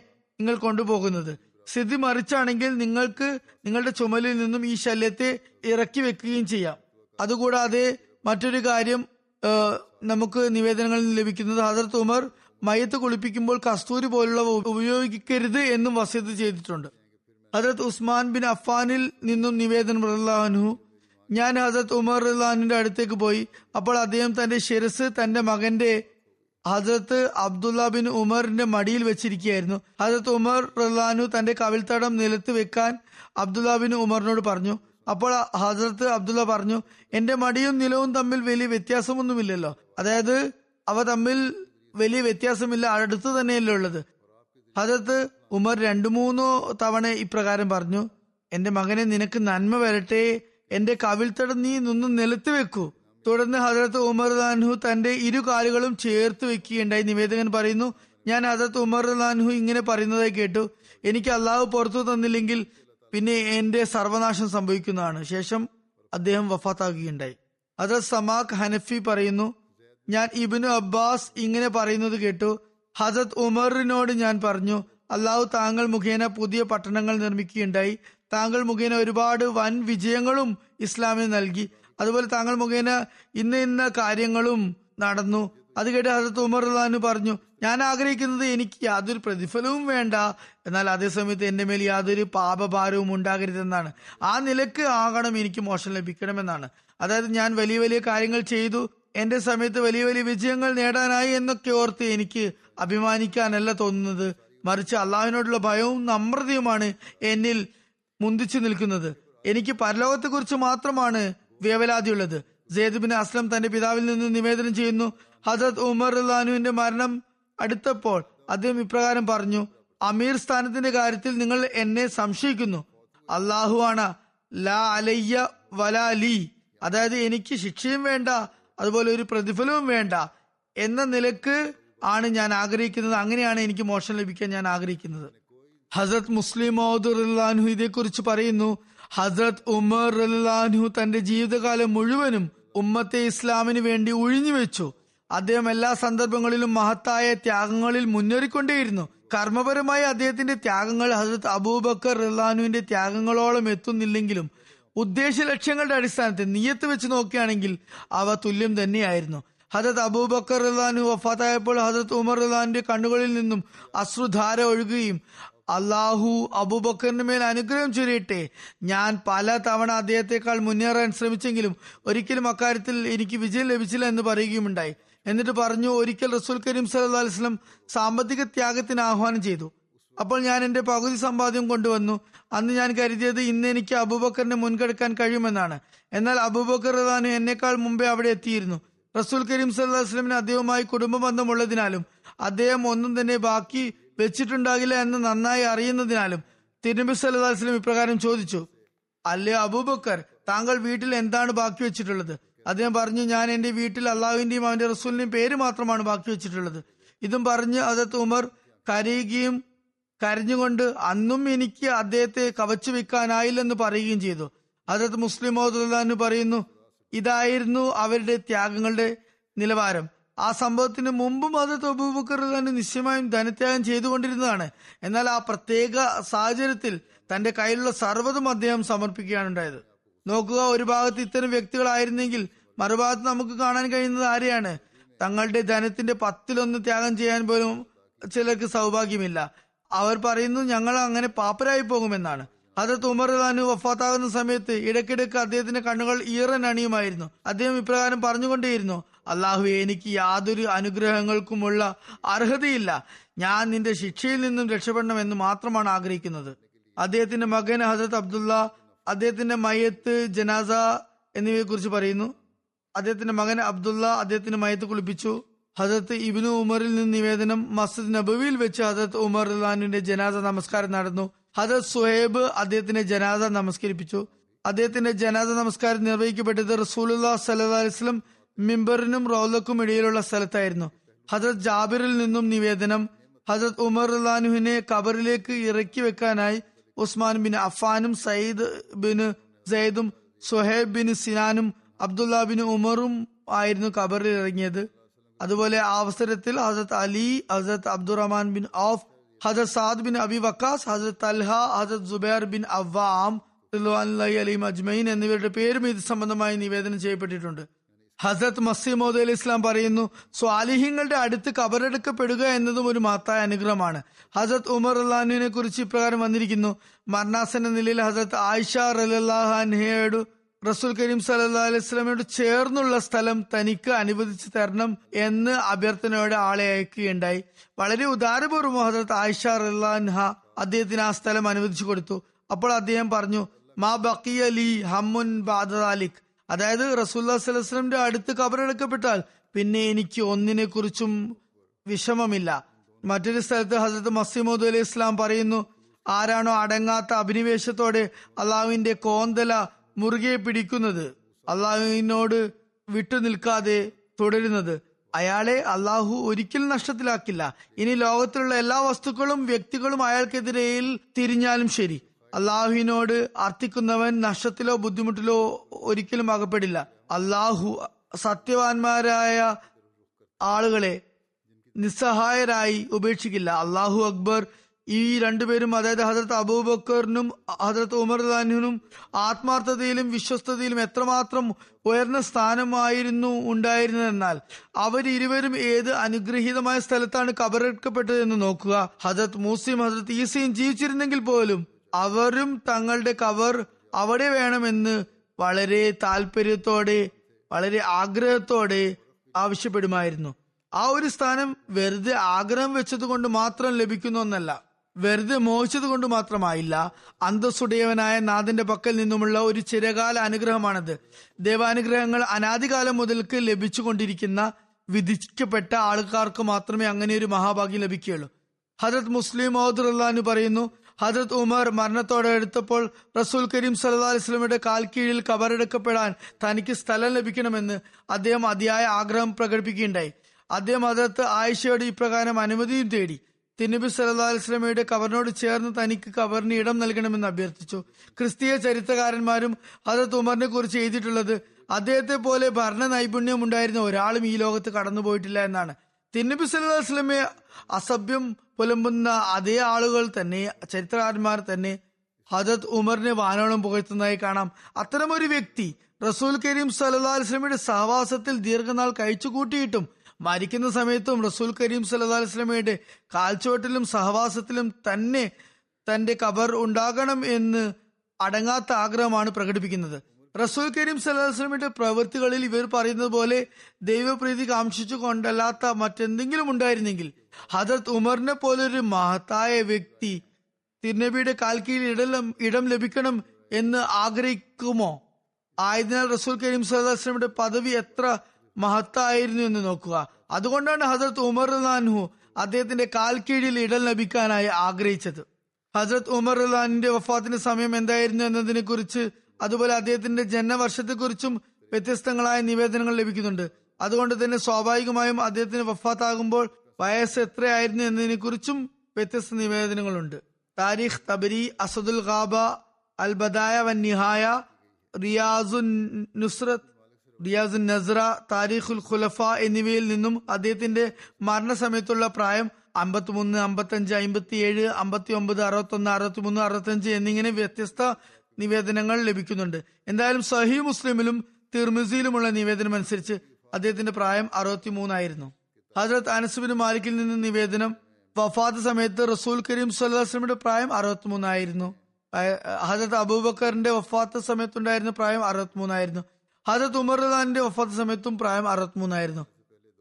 നിങ്ങൾ കൊണ്ടുപോകുന്നത്. സ്ഥിതി മറിച്ചാണെങ്കിൽ നിങ്ങൾക്ക് നിങ്ങളുടെ ചുമലിൽ നിന്നും ഈ ശല്യത്തെ ഇറക്കി വെക്കുകയും ചെയ്യാം. അതുകൂടാതെ മറ്റൊരു കാര്യം നമുക്ക് നിവേദനങ്ങളിൽ ലഭിക്കുന്നത് ഹസരത്ത് ഉമർ മയത്ത് കുളിപ്പിക്കുമ്പോൾ കസ്തൂരി പോലുള്ളവ ഉപയോഗിക്കരുത് എന്നും വസ്യത്ത് ചെയ്തിട്ടുണ്ട്. ഹസരത്ത് ഉസ്മാൻ ബിൻ അഫാനിൽ നിന്നും നിവേദനം റഹ്ലാഹനു ഞാൻ ഹസരത്ത് ഉമർ റഹ്ലാനിന്റെ അടുത്തേക്ക് പോയി. അപ്പോൾ അദ്ദേഹം തന്റെ ശിരസ് തന്റെ മകന്റെ ഹസരത്ത് അബ്ദുല്ല ബിൻ ഉമറിന്റെ മടിയിൽ വെച്ചിരിക്കുകയായിരുന്നു. ഹസരത്ത് ഉമർ റഹ്ലാനു തന്റെ കവിൽത്തടം നിലത്ത് വെക്കാൻ അബ്ദുല്ല ബിൻ ഉമറിനോട് പറഞ്ഞു. അപ്പോൾ ഹസരത്ത് അബ്ദുള്ള പറഞ്ഞു എന്റെ മടിയും നിലവും തമ്മിൽ വലിയ വ്യത്യാസമൊന്നുമില്ലല്ലോ. അതായത് അവ തമ്മിൽ വലിയ വ്യത്യാസമില്ല. അടുത്ത് തന്നെയല്ലേ ഉള്ളത്. ഹജരത്ത് ഉമർ രണ്ടു മൂന്നോ തവണ ഇപ്രകാരം പറഞ്ഞു എന്റെ മകനെ നിനക്ക് നന്മ വരട്ടെ. എന്റെ കവിൽത്തട നീ നിന്ന് നിലത്ത് വെക്കൂ. തുടർന്ന് ഹജരത്ത് ഉമർ ലാൻഹു തന്റെ ഇരു കാലുകളും ചേർത്ത് വെക്കുകയുണ്ടായി. നിവേദകൻ പറയുന്നു ഞാൻ ഹജരത്ത് ഉമർ ലാൻഹു ഇങ്ങനെ പറയുന്നതായി കേട്ടു. എനിക്ക് അള്ളാഹു പുറത്തു തന്നില്ലെങ്കിൽ പിന്നെ എന്റെ സർവനാശം സംഭവിക്കുന്നതാണ്. ശേഷം അദ്ദേഹം വഫാത്താകുകയുണ്ടായി. അത് സമാഖ് ഹനഫി പറയുന്നു ഞാൻ ഇബിനു അബ്ബാസ് ഇങ്ങനെ പറയുന്നത് കേട്ടു. ഹസത് ഉമറിനോട് ഞാൻ പറഞ്ഞു അള്ളാഹു താങ്കൾ മുഖേന പുതിയ പട്ടണങ്ങൾ നിർമ്മിക്കുകയുണ്ടായി. താങ്കൾ മുഖേന ഒരുപാട് വൻ വിജയങ്ങളും ഇസ്ലാമിന് നൽകി. അതുപോലെ താങ്കൾ മുഖേന ഇന്ന ഇന്ന കാര്യങ്ങളും നടന്നു. അത് കേട്ട് ഹസരത്ത് ഉമർ അള്ളഹാനു പറഞ്ഞു ഞാൻ ആഗ്രഹിക്കുന്നത് എനിക്ക് യാതൊരു പ്രതിഫലവും വേണ്ട. എന്നാൽ അതേസമയത്ത് എന്റെ മേൽ യാതൊരു പാപഭാരവും ഉണ്ടാകരുതെന്നാണ്. ആ നിലയ്ക്ക് ആകണം എനിക്ക് മോശം ലഭിക്കണമെന്നാണ്. അതായത് ഞാൻ വലിയ വലിയ കാര്യങ്ങൾ ചെയ്തു. എന്റെ സമയത്ത് വലിയ വലിയ വിജയങ്ങൾ നേടാനായി എന്നൊക്കെ ഓർത്ത് എനിക്ക് അഭിമാനിക്കാനല്ല തോന്നുന്നത്. മറിച്ച് അള്ളാഹുവിനോടുള്ള ഭയവും നമ്രതയുമാണ് എന്നിൽ മുന്തിച്ചു നിൽക്കുന്നത്. എനിക്ക് പരലോകത്തെക്കുറിച്ച് മാത്രമാണ് വേവലാതിയുള്ളത്. സെയ്ദ് ബിൻ അസ്ലം തന്റെ പിതാവിൽ നിന്ന് നിവേദനം ചെയ്യുന്നു ഹജരത് ഉമർ ലാനുവിന്റെ മരണം അടുത്തപ്പോൾ അദ്ദേഹം ഇപ്രകാരം പറഞ്ഞു അമീർ സ്ഥാനത്തിന്റെ കാര്യത്തിൽ നിങ്ങൾ എന്നെ സംശയിക്കുന്നു. അള്ളാഹു ആണ് ലാ അലയ്യ വലാ ലി. അതായത് എനിക്ക് ശിക്ഷയും വേണ്ട അതുപോലെ ഒരു പ്രതിഫലവും വേണ്ട എന്ന നിലയ്ക്ക് ആണ് ഞാൻ ആഗ്രഹിക്കുന്നത്. അങ്ങനെയാണ് എനിക്ക് മോഷണം ലഭിക്കാൻ ഞാൻ ആഗ്രഹിക്കുന്നത്. ഹസരത് മുസ്ലിം മൗദുർലാൻഹു ഇതേക്കുറിച്ച് പറയുന്നു ഹസരത് ഉമർ റലാൻഹു തന്റെ ജീവിതകാലം മുഴുവനും ഉമ്മത്തെ ഇസ്ലാമിന് വേണ്ടി ഒഴിഞ്ഞു വെച്ചു അദ്ദേഹം എല്ലാ സന്ദർഭങ്ങളിലും മഹത്തായ ത്യാഗങ്ങളിൽ മുന്നേറിക്കൊണ്ടേയിരുന്നു. കർമ്മപരമായി അദ്ദേഹത്തിന്റെ ത്യാഗങ്ങൾ ഹസരത് അബൂബക്കർ റഹ്ലാനുവിന്റെ ത്യാഗങ്ങളോളം എത്തുന്നില്ലെങ്കിലും ഉദ്ദേശ ലക്ഷ്യങ്ങളുടെ അടിസ്ഥാനത്തിൽ നിയത്ത് വെച്ച് നോക്കുകയാണെങ്കിൽ അവ തുല്യം തന്നെയായിരുന്നു. ഹജത് അബൂബക്കർ റഹ്ലാനു വഫാത്തായപ്പോൾ ഹജത് ഉമർ റഹ്ലാന്റെ കണ്ണുകളിൽ നിന്നും അശ്രുധാര ഒഴുകുകയും അള്ളാഹു അബൂബക്കറിന് മേൽ അനുഗ്രഹം ചൊരിയട്ടെ. ഞാൻ പല തവണ അദ്ദേഹത്തെക്കാൾ മുന്നേറാൻ ശ്രമിച്ചെങ്കിലും ഒരിക്കലും അക്കാര്യത്തിൽ എനിക്ക് വിജയം ലഭിച്ചില്ല എന്ന് പറയുകയുമുണ്ടായി. എന്നിട്ട് പറഞ്ഞു ഒരിക്കൽ റസൂൽ കരീം സല്ലല്ലാഹു അലൈഹി വസല്ലം സാമ്പത്തിക ത്യാഗത്തിന് ആഹ്വാനം ചെയ്തു. അപ്പോൾ ഞാൻ എന്റെ പകുതി സമ്പാദ്യം കൊണ്ടുവന്നു. അന്ന് ഞാൻ കരുതിയത് ഇന്ന് എനിക്ക് അബൂബക്കറിനെ മുൻകെടുക്കാൻ കഴിയുമെന്നാണ്. എന്നാൽ അബൂബക്കർ റഹ്ലാനു എന്നെക്കാൾ മുമ്പേ അവിടെ എത്തിയിരുന്നു. റസൂൽ കരീം സല്ലല്ലാഹു അലൈഹി വസല്ലമിന് അദ്ദേഹവുമായി കുടുംബ ബന്ധമുള്ളതിനാലും അദ്ദേഹം ഒന്നും തന്നെ ബാക്കി വെച്ചിട്ടുണ്ടാകില്ല എന്ന് നന്നായി അറിയുന്നതിനാലും തിരുനബി സല്ലാ വസ്ലം ഇപ്രകാരം ചോദിച്ചു അല്ലേ അബൂബക്കർ താങ്കൾ വീട്ടിൽ എന്താണ് ബാക്കി വെച്ചിട്ടുള്ളത്? അദ്ദേഹം പറഞ്ഞു ഞാൻ എന്റെ വീട്ടിൽ അള്ളാഹുവിന്റെയും അവന്റെ റസൂലിന്റെയും പേര് മാത്രമാണ് ബാക്കി വെച്ചിട്ടുള്ളത്. ഇതും പറഞ്ഞ് അതത് ഉമർ കരയുകയും കരഞ്ഞുകൊണ്ട് അന്നും എനിക്ക് അദ്ദേഹത്തെ കവച്ചു വെക്കാനായില്ലെന്ന് പറയുകയും ചെയ്തു. അതത് മുസ്ലിം മോദുല്ലാന്ന് പറയുന്നു ഇതായിരുന്നു അവരുടെ ത്യാഗങ്ങളുടെ നിലവാരം. ആ സംഭവത്തിന് മുമ്പും അത് അബൂബക്കർ തന്നെ നിശ്ചയമായും ധനത്യാഗം ചെയ്തുകൊണ്ടിരുന്നതാണ്. എന്നാൽ ആ പ്രത്യേക സാഹചര്യത്തിൽ തന്റെ കയ്യിലുള്ള സർവതും അദ്ദേഹം സമർപ്പിക്കുകയാണ് ഉണ്ടായത്. നോക്കുക ഒരു ഭാഗത്ത് ഇത്തരം വ്യക്തികളായിരുന്നെങ്കിൽ മറുഭാഗത്ത് നമുക്ക് കാണാൻ കഴിയുന്നത് ആരെയാണ്? തങ്ങളുടെ ധനത്തിന്റെ പത്തിലൊന്ന് ത്യാഗം ചെയ്യാൻ പോലും ചിലർക്ക് സൗഭാഗ്യമില്ല. അവർ പറയുന്നു ഞങ്ങൾ അങ്ങനെ പാപ്പരായി പോകുമെന്നാണ്. ഹജറത്ത് ഉമർ ഖാനു വഫാത്താകുന്ന സമയത്ത് ഇടയ്ക്കിടയ്ക്ക് അദ്ദേഹത്തിന്റെ കണ്ണുകൾ ഈറൻ അണിയുമായിരുന്നു. അദ്ദേഹം ഇപ്രകാരം പറഞ്ഞുകൊണ്ടേയിരുന്നു അള്ളാഹു എനിക്ക് യാതൊരു അനുഗ്രഹങ്ങൾക്കുമുള്ള അർഹതയില്ല. ഞാൻ നിന്റെ ശിക്ഷയിൽ നിന്നും രക്ഷപ്പെടണം എന്ന് മാത്രമാണ് ആഗ്രഹിക്കുന്നത്. അദ്ദേഹത്തിന്റെ മകൻ ഹജരത് അബ്ദുള്ള അദ്ദേഹത്തിന്റെ മയത്ത് ജനാസ എന്നിവയെ കുറിച്ച് പറയുന്നു. അദ്ദേഹത്തിന്റെ മകൻ അബ്ദുള്ള അദ്ദേഹത്തിന്റെ മയത്ത് കുളിപ്പിച്ചു. ഹജരത്ത് ഇബിനു ഉമറിൽ നിന്ന് നിവേദനം മസ്ജിദ് നബുവിൽ വെച്ച് ഹജരത്ത് ഉമർ ഖാനിന്റെ ജനാസ നമസ്കാരം നടന്നു. ഹജരത് സുഹേബ് അദ്ദേഹത്തിന്റെ ജനാസ നമസ്കരിപ്പിച്ചു. അദ്ദേഹത്തിന്റെ ജനാസ നമസ്കാരം നിർവഹിക്കപ്പെട്ടത് റസൂലുല്ലാ സല്ലാ മിമ്പറിനും റൗലക്കും ഇടയിലുള്ള സ്ഥലത്തായിരുന്നു. ഹജരത് ജാബിറിൽ നിന്നും നിവേദനം ഹജരത് ഉമർ ഖാനുവിനെ കബറിലേക്ക് ഇറക്കി വെക്കാനായി ഉസ്മാൻ ബിൻ അഫാനും സയ്യിദ് ബിൻ സയ്യിദും സുഹേബ് ബിൻ സിനാനും അബ്ദുല്ല ബിൻ ഉമറും ആയിരുന്നു ഖബറിൽ ഇറങ്ങിയത്. അതുപോലെ ആ അവസരത്തിൽ ഹസരത് അലി ഹസരത് അബ്ദുറഹ്മാൻ ബിൻ ഔഫ് ഹസരത് സാദ് ബിൻ അബി വക്കാസ് ഹസരത് തൽഹ ഹസരത് ജുബേർ ബിൻ അവ്വാം അലീം അജ്മൈൻ എന്നിവരുടെ പേരും ഇത് സംബന്ധമായി നിവേദനം ചെയ്യപ്പെട്ടിട്ടുണ്ട്. ഹസരത് മസിമോദ് അലി ഇസ്ലാം പറയുന്നു സ്വാലിഹ്യങ്ങളുടെ അടുത്ത് കബറെടുക്കപ്പെടുക എന്നതും ഒരു മഹത്തായ അനുഗ്രഹമാണ്. ഹസരത് ഉമർ അള്ളഹാനുവിനെ കുറിച്ച് ഇപ്രകാരം വന്നിരിക്കുന്നു മർണാസന്റെ നിലയിൽ ഹസരത് ആയിഷ റലാഹാൻഹയോട് റസൂൽ കരീം സല്ലാ അലൈഹി സ്വലമയോട് ചേർന്നുള്ള സ്ഥലം തനിക്ക് അനുവദിച്ചു തരണം എന്ന് അഭ്യർത്ഥനയോടെ ആളെ അയക്കുകയുണ്ടായി. വളരെ ഉദാരപൂർവം ഹസരത് ആയിഷ റഹ്ലാൻഹ അദ്ദേഹത്തിന് ആ സ്ഥലം അനുവദിച്ചു കൊടുത്തു. അപ്പോൾ അദ്ദേഹം പറഞ്ഞു മാ ബക്കിയ ലി ഹമ്മുൻ ബാദാലിക് അതായത് റസൂല്ലാ സ്വലസ്ലമിന്റെ അടുത്ത് കബറെടുക്കപ്പെട്ടാൽ പിന്നെ എനിക്ക് ഒന്നിനെ കുറിച്ചും വിഷമമില്ല. മറ്റൊരു സ്ഥലത്ത് ഹസരത്ത് മസിമോദ് അലി ഇസ്ലാം പറയുന്നു ആരാണോ അടങ്ങാത്ത അഭിനിവേശത്തോടെ അള്ളാഹുവിന്റെ കോന്തല മുറുകെ പിടിക്കുന്നത് അള്ളാഹുവിനോട് വിട്ടു നിൽക്കാതെ തുടരുന്നത് അയാളെ അള്ളാഹു ഒരിക്കലും നഷ്ടത്തിലാക്കില്ല. ഇനി ലോകത്തിലുള്ള എല്ലാ വസ്തുക്കളും വ്യക്തികളും അയാൾക്കെതിരെയിൽ തിരിഞ്ഞാലും ശരി. അള്ളാഹുവിനോട് അർത്ഥിക്കുന്നവൻ നഷ്ടത്തിലോ ബുദ്ധിമുട്ടിലോ ഒരിക്കലും അകപ്പെടില്ല. അള്ളാഹു സത്യവാന്മാരായ ആളുകളെ നിസ്സഹായരായി ഉപേക്ഷിക്കില്ല. അള്ളാഹു അക്ബർ ഈ രണ്ടുപേരും അതായത് ഹജരത്ത് അബൂബക്കറിനും ഹജരത്ത് ഉമർ ഖാനിനും ആത്മാർത്ഥതയിലും വിശ്വസ്തതയിലും എത്രമാത്രം ഉയർന്ന സ്ഥാനമായിരുന്നു ഉണ്ടായിരുന്നതെന്നാൽ അവരിരുവരും ഏത് അനുഗ്രഹീതമായ സ്ഥലത്താണ് കബറെടുക്കപ്പെട്ടതെന്ന് നോക്കുക. ഹജരത് മൂസിയും ഹജരത് ഈസയും ജീവിച്ചിരുന്നെങ്കിൽ പോലും അവരും തങ്ങളുടെ കവർ അവിടെ വേണമെന്ന് വളരെ താല്പര്യത്തോടെ വളരെ ആഗ്രഹത്തോടെ ആവശ്യപ്പെടുമായിരുന്നു. ആ ഒരു സ്ഥാനം വെറുതെ ആഗ്രഹം വെച്ചത് കൊണ്ട് മാത്രം ലഭിക്കുന്ന ഒന്നല്ല വെറുതെ മോഹിച്ചത് കൊണ്ട് മാത്രമായില്ല അന്തസ്സുടയവനായ നാഥന്റെ പക്കൽ നിന്നുമുള്ള ഒരു ചിരകാല അനുഗ്രഹമാണത്. ദൈവാനുഗ്രഹങ്ങൾ അനാദികാലം മുതൽക്ക് ലഭിച്ചുകൊണ്ടിരിക്കുന്ന വിധിക്കപ്പെട്ട ആൾക്കാർക്ക് മാത്രമേ അങ്ങനെ ഒരു മഹാഭാഗ്യം ലഭിക്കുകയുള്ളൂ. ഹജരത് മുസ്ലിം മഹദുല്ലാന്ന് പറയുന്നു ഹജരത് ഉമർ മരണത്തോടെ എടുത്തപ്പോൾ റസൂൽ കരീം സല്ലാ അലിസ്ലമിയുടെ കാൽ കീഴിൽ കബറെടുക്കപ്പെടാൻ തനിക്ക് സ്ഥലം ലഭിക്കണമെന്ന് അദ്ദേഹം അതിയായ ആഗ്രഹം പ്രകടിപ്പിക്കുകയുണ്ടായി. അദ്ദേഹം ഹജരത്ത് ആയിഷയോട് ഇപ്രകാരം അനുമതിയും തേടി തിരുനബി സല്ലാ അലിസ്ലമയുടെ കബറിനോട് ചേർന്ന് തനിക്ക് കബറിന് ഇടം നൽകണമെന്ന് അഭ്യർത്ഥിച്ചു. ക്രിസ്തീയ ചരിത്രകാരന്മാരും ഹജത് ഉമറിനെ കുറിച്ച് എഴുതിയിട്ടുള്ളത് അദ്ദേഹത്തെ പോലെ ഭരണ നൈപുണ്യം ഉണ്ടായിരുന്ന ഒരാളും ഈ ലോകത്ത് കടന്നുപോയിട്ടില്ല എന്നാണ്. തിന്നബി സല്ലാ വസ്ലമെ അസഭ്യം പുലമ്പുന്ന അതേ ആളുകൾ തന്നെ ചരിത്രകാരന്മാർ തന്നെ ഹജത് ഉമറിനെ വാനോളം പുകഴ്ത്തുന്നതായി കാണാം. അത്തരമൊരു വ്യക്തി റസൂൽ കരീം സല്ലാ വസ്ലമയുടെ സഹവാസത്തിൽ ദീർഘനാൾ കഴിച്ചു കൂട്ടിയിട്ടും മരിക്കുന്ന സമയത്തും റസൂൽ കരീം സല്ലാ വസ്ലമയുടെ കാൽച്ചുവട്ടിലും സഹവാസത്തിലും തന്നെ തന്റെ കബർ ഉണ്ടാകണം എന്ന് അടങ്ങാത്ത ആഗ്രഹമാണ് പ്രകടിപ്പിക്കുന്നത്. റസൂൽ കരീം സല്ലാസ്ലമിന്റെ പ്രവൃത്തികളിൽ ഇവർ പറയുന്നത് പോലെ ദൈവപ്രീതി കാംക്ഷിച്ചു കൊണ്ടല്ലാത്ത മറ്റെന്തെങ്കിലും ഉണ്ടായിരുന്നെങ്കിൽ ഹജരത് ഉമറിനെ പോലൊരു മഹത്തായ വ്യക്തി തിരുനബിയുടെ കാൽക്കീഴിൽ ഇടം ഇടം ലഭിക്കണം എന്ന് ആഗ്രഹിക്കുമോ? ആയതിനാൽ റസൂൽ കരീം സല്ലാസ്ലമിയുടെ പദവി എത്ര മഹത്തായിരുന്നു എന്ന് നോക്കുക. അതുകൊണ്ടാണ് ഹസരത് ഉമർ അൻഹു അദ്ദേഹത്തിന്റെ കാൽക്കീഴിൽ ഇടം ലഭിക്കാനായി ആഗ്രഹിച്ചത്. ഹസരത് ഉമർ അള്ളഹാനിന്റെ വഫാത്തിന്റെ സമയം എന്തായിരുന്നു എന്നതിനെ കുറിച്ച് അതുപോലെ അദ്ദേഹത്തിന്റെ ജന്മവർഷത്തെക്കുറിച്ചും വ്യത്യസ്തങ്ങളായ നിവേദനങ്ങൾ ലഭിക്കുന്നുണ്ട്. അതുകൊണ്ട് തന്നെ സ്വാഭാവികമായും അദ്ദേഹത്തിന് വഫാത്താകുമ്പോൾ വയസ്സ് എത്രയായിരുന്നു എന്നതിനെ കുറിച്ചും വ്യത്യസ്ത നിവേദനങ്ങളുണ്ട്. താരിഖ് തബരി അസദുൽ ഖാബ അൽ ബദായ വൻ നിഹായ റിയാസുൻ നുസ്രത്ത് റിയാസു നസ്ര താരിഖുൽ ഖുലഫ എന്നിവയിൽ നിന്നും അദ്ദേഹത്തിന്റെ മരണസമയത്തുള്ള പ്രായം അമ്പത്തിമൂന്ന് അമ്പത്തഞ്ച് അമ്പത്തിയേഴ് അമ്പത്തി ഒമ്പത് അറുപത്തൊന്ന് അറുപത്തിമൂന്ന് അറുപത്തഞ്ച് എന്നിങ്ങനെ വ്യത്യസ്ത നിവേദനങ്ങൾ ലഭിക്കുന്നുണ്ട്. എന്തായാലും സഹി മുസ്ലിമിലും തിർമിസിയിലുമുള്ള നിവേദനം അനുസരിച്ച് അദ്ദേഹത്തിന്റെ പ്രായം അറുപത്തിമൂന്നായിരുന്നു. ഹജറത് അനസുബിൻ മാലിക്കിൽ നിന്ന് നിവേദനം. വഫാത്ത് സമയത്ത് റസൂൽ കരീം സുല്ലാസ്ലമിയുടെ പ്രായം അറുപത്തിമൂന്നായിരുന്നു. ഹജറത് അബൂബക്കറിന്റെ വഫാത്ത് സമയത്തുണ്ടായിരുന്ന പ്രായം അറുപത്തിമൂന്നായിരുന്നു. ഹജരത് ഉമർ അള്ളഹാന്റെ വഫാത്ത് സമയത്തും പ്രായം അറുപത്തിമൂന്നായിരുന്നു.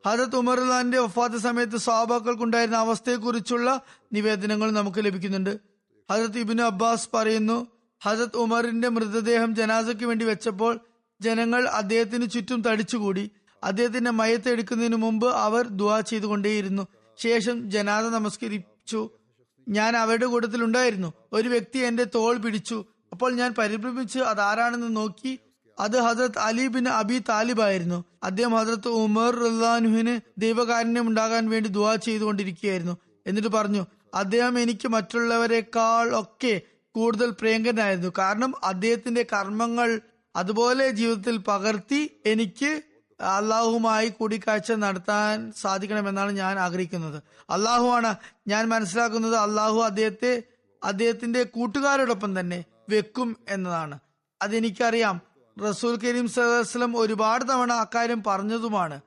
ഹജറത് ഉമർ അള്ളഹാന്റെ വഫാത്ത് സമയത്ത് സ്വാബാക്കൾക്കുണ്ടായിരുന്ന അവസ്ഥയെക്കുറിച്ചുള്ള നിവേദനങ്ങൾ നമുക്ക് ലഭിക്കുന്നുണ്ട്. ഹജറത് ഇബിന് അബ്ബാസ് പറയുന്നു ഹജരത് ഉമറിന്റെ മൃതദേഹം ജനാസയ്ക്ക് വേണ്ടി വെച്ചപ്പോൾ ജനങ്ങൾ അദ്ദേഹത്തിന് ചുറ്റും തടിച്ചുകൂടി. അദ്ദേഹത്തിന്റെ മയത്തെ എടുക്കുന്നതിന് മുമ്പ് അവർ ദുവാ ചെയ്തുകൊണ്ടേയിരുന്നു. ശേഷം ജനാദ നമസ്കരിച്ചു. ഞാൻ അവരുടെ കൂട്ടത്തിൽ ഉണ്ടായിരുന്നു. ഒരു വ്യക്തി എന്റെ തോൾ പിടിച്ചു. അപ്പോൾ ഞാൻ പരിഭ്രമിച്ച് അതാരാണെന്ന് നോക്കി. അത് ഹസരത് അലി ബിൻ അബി താലിബ് ആയിരുന്നു. അദ്ദേഹം ഹസരത്ത് ഉമർ റഹ്ലാനുഹിന് ദൈവകാരുണ്യം ഉണ്ടാകാൻ വേണ്ടി ദുവാ ചെയ്തുകൊണ്ടിരിക്കുകയായിരുന്നു. എന്നിട്ട് പറഞ്ഞു അദ്ദേഹം എനിക്ക് മറ്റുള്ളവരെക്കാൾ ഒക്കെ കൂടുതൽ പ്രിയങ്കരനായിരുന്നു. കാരണം അദ്ദേഹത്തിന്റെ കർമ്മങ്ങൾ അതുപോലെ ജീവിതത്തിൽ പകർത്തി എനിക്ക് അള്ളാഹുമായി കൂടിക്കാഴ്ച നടത്താൻ സാധിക്കണമെന്നാണ് ഞാൻ ആഗ്രഹിക്കുന്നത്. അള്ളാഹുവാണ് ഞാൻ മനസ്സിലാക്കുന്നത് അള്ളാഹു അദ്ദേഹത്തെ അദ്ദേഹത്തിന്റെ കൂട്ടുകാരോടൊപ്പം തന്നെ വെക്കും എന്നതാണ്. അതെനിക്കറിയാം. റസൂൽ കരീം സല്ലാസ്ലം ഒരുപാട് തവണ അക്കാര്യം പറഞ്ഞതുമാണ്.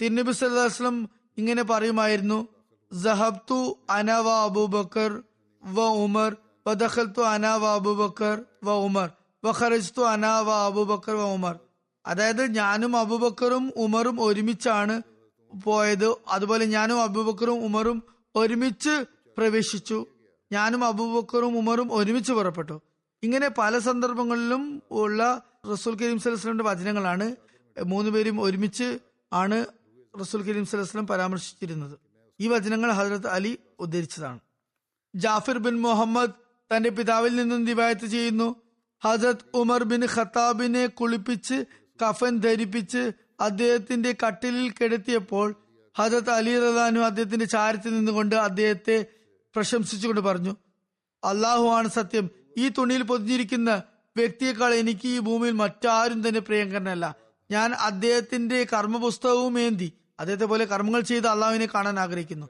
തിരുനബി സല്ലാസ്ലം ഇങ്ങനെ പറയുമായിരുന്നു ജഹബ്തു അനവ അബൂബക്കർ വ ഉമർ വദഖൽത്തു അനവ അബൂബക്കർ വ ഉമർ വഖറജ്തു അനവ അന അബൂബക്കർ വ ഉമർ. അതായത് ഞാനും അബുബക്കറും ഉമറും ഒരുമിച്ചാണ് പോയത്. അതുപോലെ ഞാനും അബുബക്കറും ഉമറും ഒരുമിച്ച് പ്രവേശിച്ചു. ഞാനും അബൂബക്കറും ഉമറും ഒരുമിച്ച് പുറപ്പെട്ടു. ഇങ്ങനെ പല സന്ദർഭങ്ങളിലും ഉള്ള റസൂൽ കരീം സലഹ്സ്ലമിന്റെ വചനങ്ങളാണ് മൂന്നുപേരും ഒരുമിച്ച് ആണ് റസൂൽ കരീം സലഹ്സ്ലം പരാമർശിച്ചിരുന്നത്. ഈ വചനങ്ങൾ ഹജരത് അലി ഉദ്ധരിച്ചതാണ്. ജാഫിർ ബിൻ മുഹമ്മദ് തന്റെ പിതാവിൽ നിന്നും ദിവായത്ത് ചെയ്യുന്നു. ഹജരത് ഉമർ ബിൻ ഖത്താബിനെ കുളിപ്പിച്ച് കഫൻ ധരിപ്പിച്ച് അദ്ദേഹത്തിന്റെ കട്ടിലിൽ കിടത്തിയപ്പോൾ ഹജത് അലി റദാനു അദ്ദേഹത്തിന്റെ ചാരത്തിൽ നിന്നുകൊണ്ട് അദ്ദേഹത്തെ പ്രശംസിച്ചുകൊണ്ട് പറഞ്ഞു അള്ളാഹു ആണ് സത്യം. ഈ തുണിയിൽ പൊതിഞ്ഞിരിക്കുന്ന വ്യക്തിയേക്കാൾ എനിക്ക് ഈ ഭൂമിയിൽ മറ്റാരും തന്നെ പ്രിയങ്കരനല്ല. ഞാൻ അദ്ദേഹത്തിന്റെ കർമ്മപുസ്തകവും ഏന്തി അദ്ദേഹത്തെ പോലെ കർമ്മങ്ങൾ ചെയ്ത് അള്ളാഹുവിനെ കാണാൻ ആഗ്രഹിക്കുന്നു.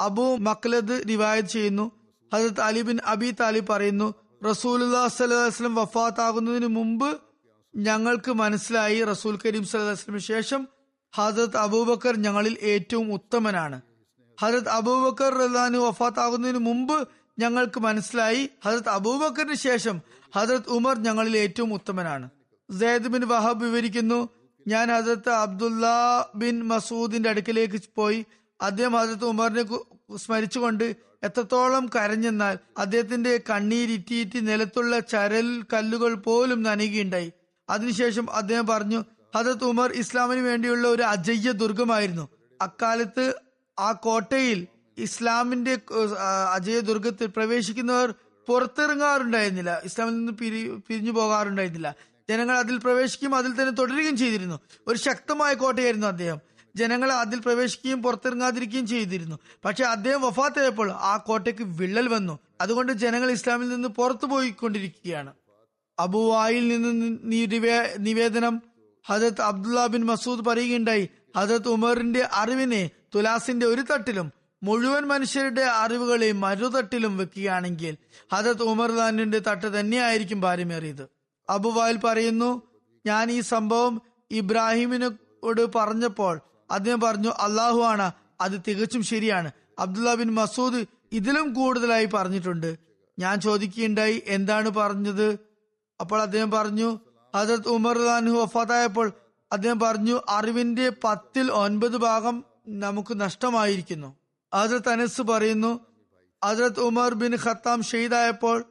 അബു മക്ലദ് റിവായത് ചെയ്യുന്നു ഹജത് അലി ബിൻ അബി താലിബ് പറയുന്നു റസൂൽ സലഹ്സ്ലം വഫാത്താകുന്നതിന് മുമ്പ് ഞങ്ങൾക്ക് മനസ്സിലായി റസൂൽ കരീം സലഹ്സ്ലമിന് ശേഷം ഹജരത് അബൂബക്കർ ഞങ്ങളിൽ ഏറ്റവും ഉത്തമനാണ്. ഹജരത് അബൂബക്കർ റഹ്ലാനു വഫാത്താകുന്നതിന് മുമ്പ് ഞങ്ങൾക്ക് മനസ്സിലായി ഹജരത് അബൂബക്കറിന് ശേഷം ഹജരത് ഉമർ ഞങ്ങളിൽ ഏറ്റവും ഉത്തമനാണ്. സെയ്ദ് ബിൻ വഹാബ് വിവരിക്കുന്നു ഞാൻ ഹജരത്ത് അബ്ദുല്ല ബിൻ മസൂദിന്റെ അടുക്കിലേക്ക് പോയി അദ്ദേഹം ഹജരത്ത് ഉമറിനെ സ്മരിച്ചുകൊണ്ട് എത്രത്തോളം കരഞ്ഞെന്നാൽ അദ്ദേഹത്തിന്റെ കണ്ണീരിറ്റിയിട്ട് നിലത്തുള്ള ചരൽ കല്ലുകൾ പോലും നനയുകയുണ്ടായി. അതിനുശേഷം അദ്ദേഹം പറഞ്ഞു ഹജത് ഉമർ ഇസ്ലാമിന് വേണ്ടിയുള്ള ഒരു അജയ്യ ദുർഗമായിരുന്നു. അക്കാലത്ത് ആ കോട്ടയിൽ ഇസ്ലാമിന്റെ അജയ ദുർഗത്തിൽ പ്രവേശിക്കുന്നവർ പുറത്തിറങ്ങാറുണ്ടായിരുന്നില്ല. ഇസ്ലാമിൽ നിന്ന് പിരി പിരിഞ്ഞു പോകാറുണ്ടായിരുന്നില്ല. ജനങ്ങൾ അതിൽ പ്രവേശിക്കുകയും അതിൽ തന്നെ തുടരുകയും ചെയ്തിരുന്നു. ഒരു ശക്തമായ കോട്ടയായിരുന്നു അദ്ദേഹം. ജനങ്ങൾ അതിൽ പ്രവേശിക്കുകയും പുറത്തിറങ്ങാതിരിക്കുകയും ചെയ്തിരുന്നു. പക്ഷെ അദ്ദേഹം വഫാത്തായപ്പോൾ ആ കോട്ടയ്ക്ക് വിള്ളൽ വന്നു. അതുകൊണ്ട് ജനങ്ങൾ ഇസ്ലാമിൽ നിന്ന് പുറത്തു പോയിക്കൊണ്ടിരിക്കുകയാണ്. അബുവായിൽ നിന്ന് നിവേദനം ഹജത് അബ്ദുള്ള ബിൻ മസൂദ് പറയുകയുണ്ടായി. ഹജത് ഉമറിന്റെ അറിവിനെ തുലാസിന്റെ ഒരു തട്ടിലും മുഴുവൻ മനുഷ്യരുടെ അറിവുകളെ മരുതട്ടിലും വെക്കുകയാണെങ്കിൽ ഹജത് ഉമർ ഖാനിന്റെ തട്ട് തന്നെയായിരിക്കും ഭാര്യമേറിയത് അബുവായിൽ പറയുന്നു ഞാൻ ഈ സംഭവം ഇബ്രാഹിമിനോട് പറഞ്ഞപ്പോൾ അദ്ദേഹം പറഞ്ഞു അള്ളാഹു ആണ് അത് തികച്ചും ശരിയാണ്. അബ്ദുള്ള ബിൻ മസൂദ് ഇതിലും കൂടുതലായി പറഞ്ഞിട്ടുണ്ട്. ഞാൻ ചോദിക്കുകയുണ്ടായി എന്താണ് പറഞ്ഞത്? അപ്പോൾ അദ്ദേഹം പറഞ്ഞു ഹജരത് ഉമർ ഖാൻഹു വഫാത്തായപ്പോൾ അദ്ദേഹം പറഞ്ഞു അറിവിന്റെ പത്തിൽ ഒൻപത് ഭാഗം നമുക്ക് നഷ്ടമായിരിക്കുന്നു. ഹജരത് അനസ് പറയുന്നു ഹജരത് ഉമർ ബിൻ ഖത്താം ഷെയ്ദായപ്പോൾ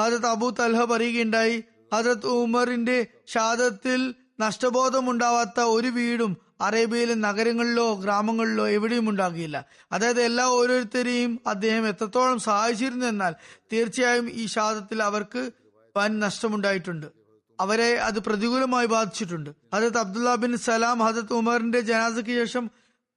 ഹജരത് അബു തൽഹ പറയുകയുണ്ടായി ഹജരത് ഉമറിന്റെ ഷാദത്തിൽ നഷ്ടബോധമുണ്ടാവാത്ത ഒരു വീടും അറേബ്യയിലെ നഗരങ്ങളിലോ ഗ്രാമങ്ങളിലോ എവിടെയും ഉണ്ടാകില്ല അതായത് എല്ലാ ഓരോരുത്തരെയും അദ്ദേഹം എത്രത്തോളം സഹായിച്ചിരുന്നു എന്നാൽ തീർച്ചയായും ഈ ഷാദത്തിൽ അവർക്ക് വൻ നഷ്ടമുണ്ടായിട്ടുണ്ട്. അവരെ അത് പ്രതികൂലമായി ബാധിച്ചിട്ടുണ്ട്. ഹജത് അബ്ദുല്ല ബിൻ സലാം ഹജത് ഉമറിന്റെ ജനാസയ്ക്ക് ശേഷം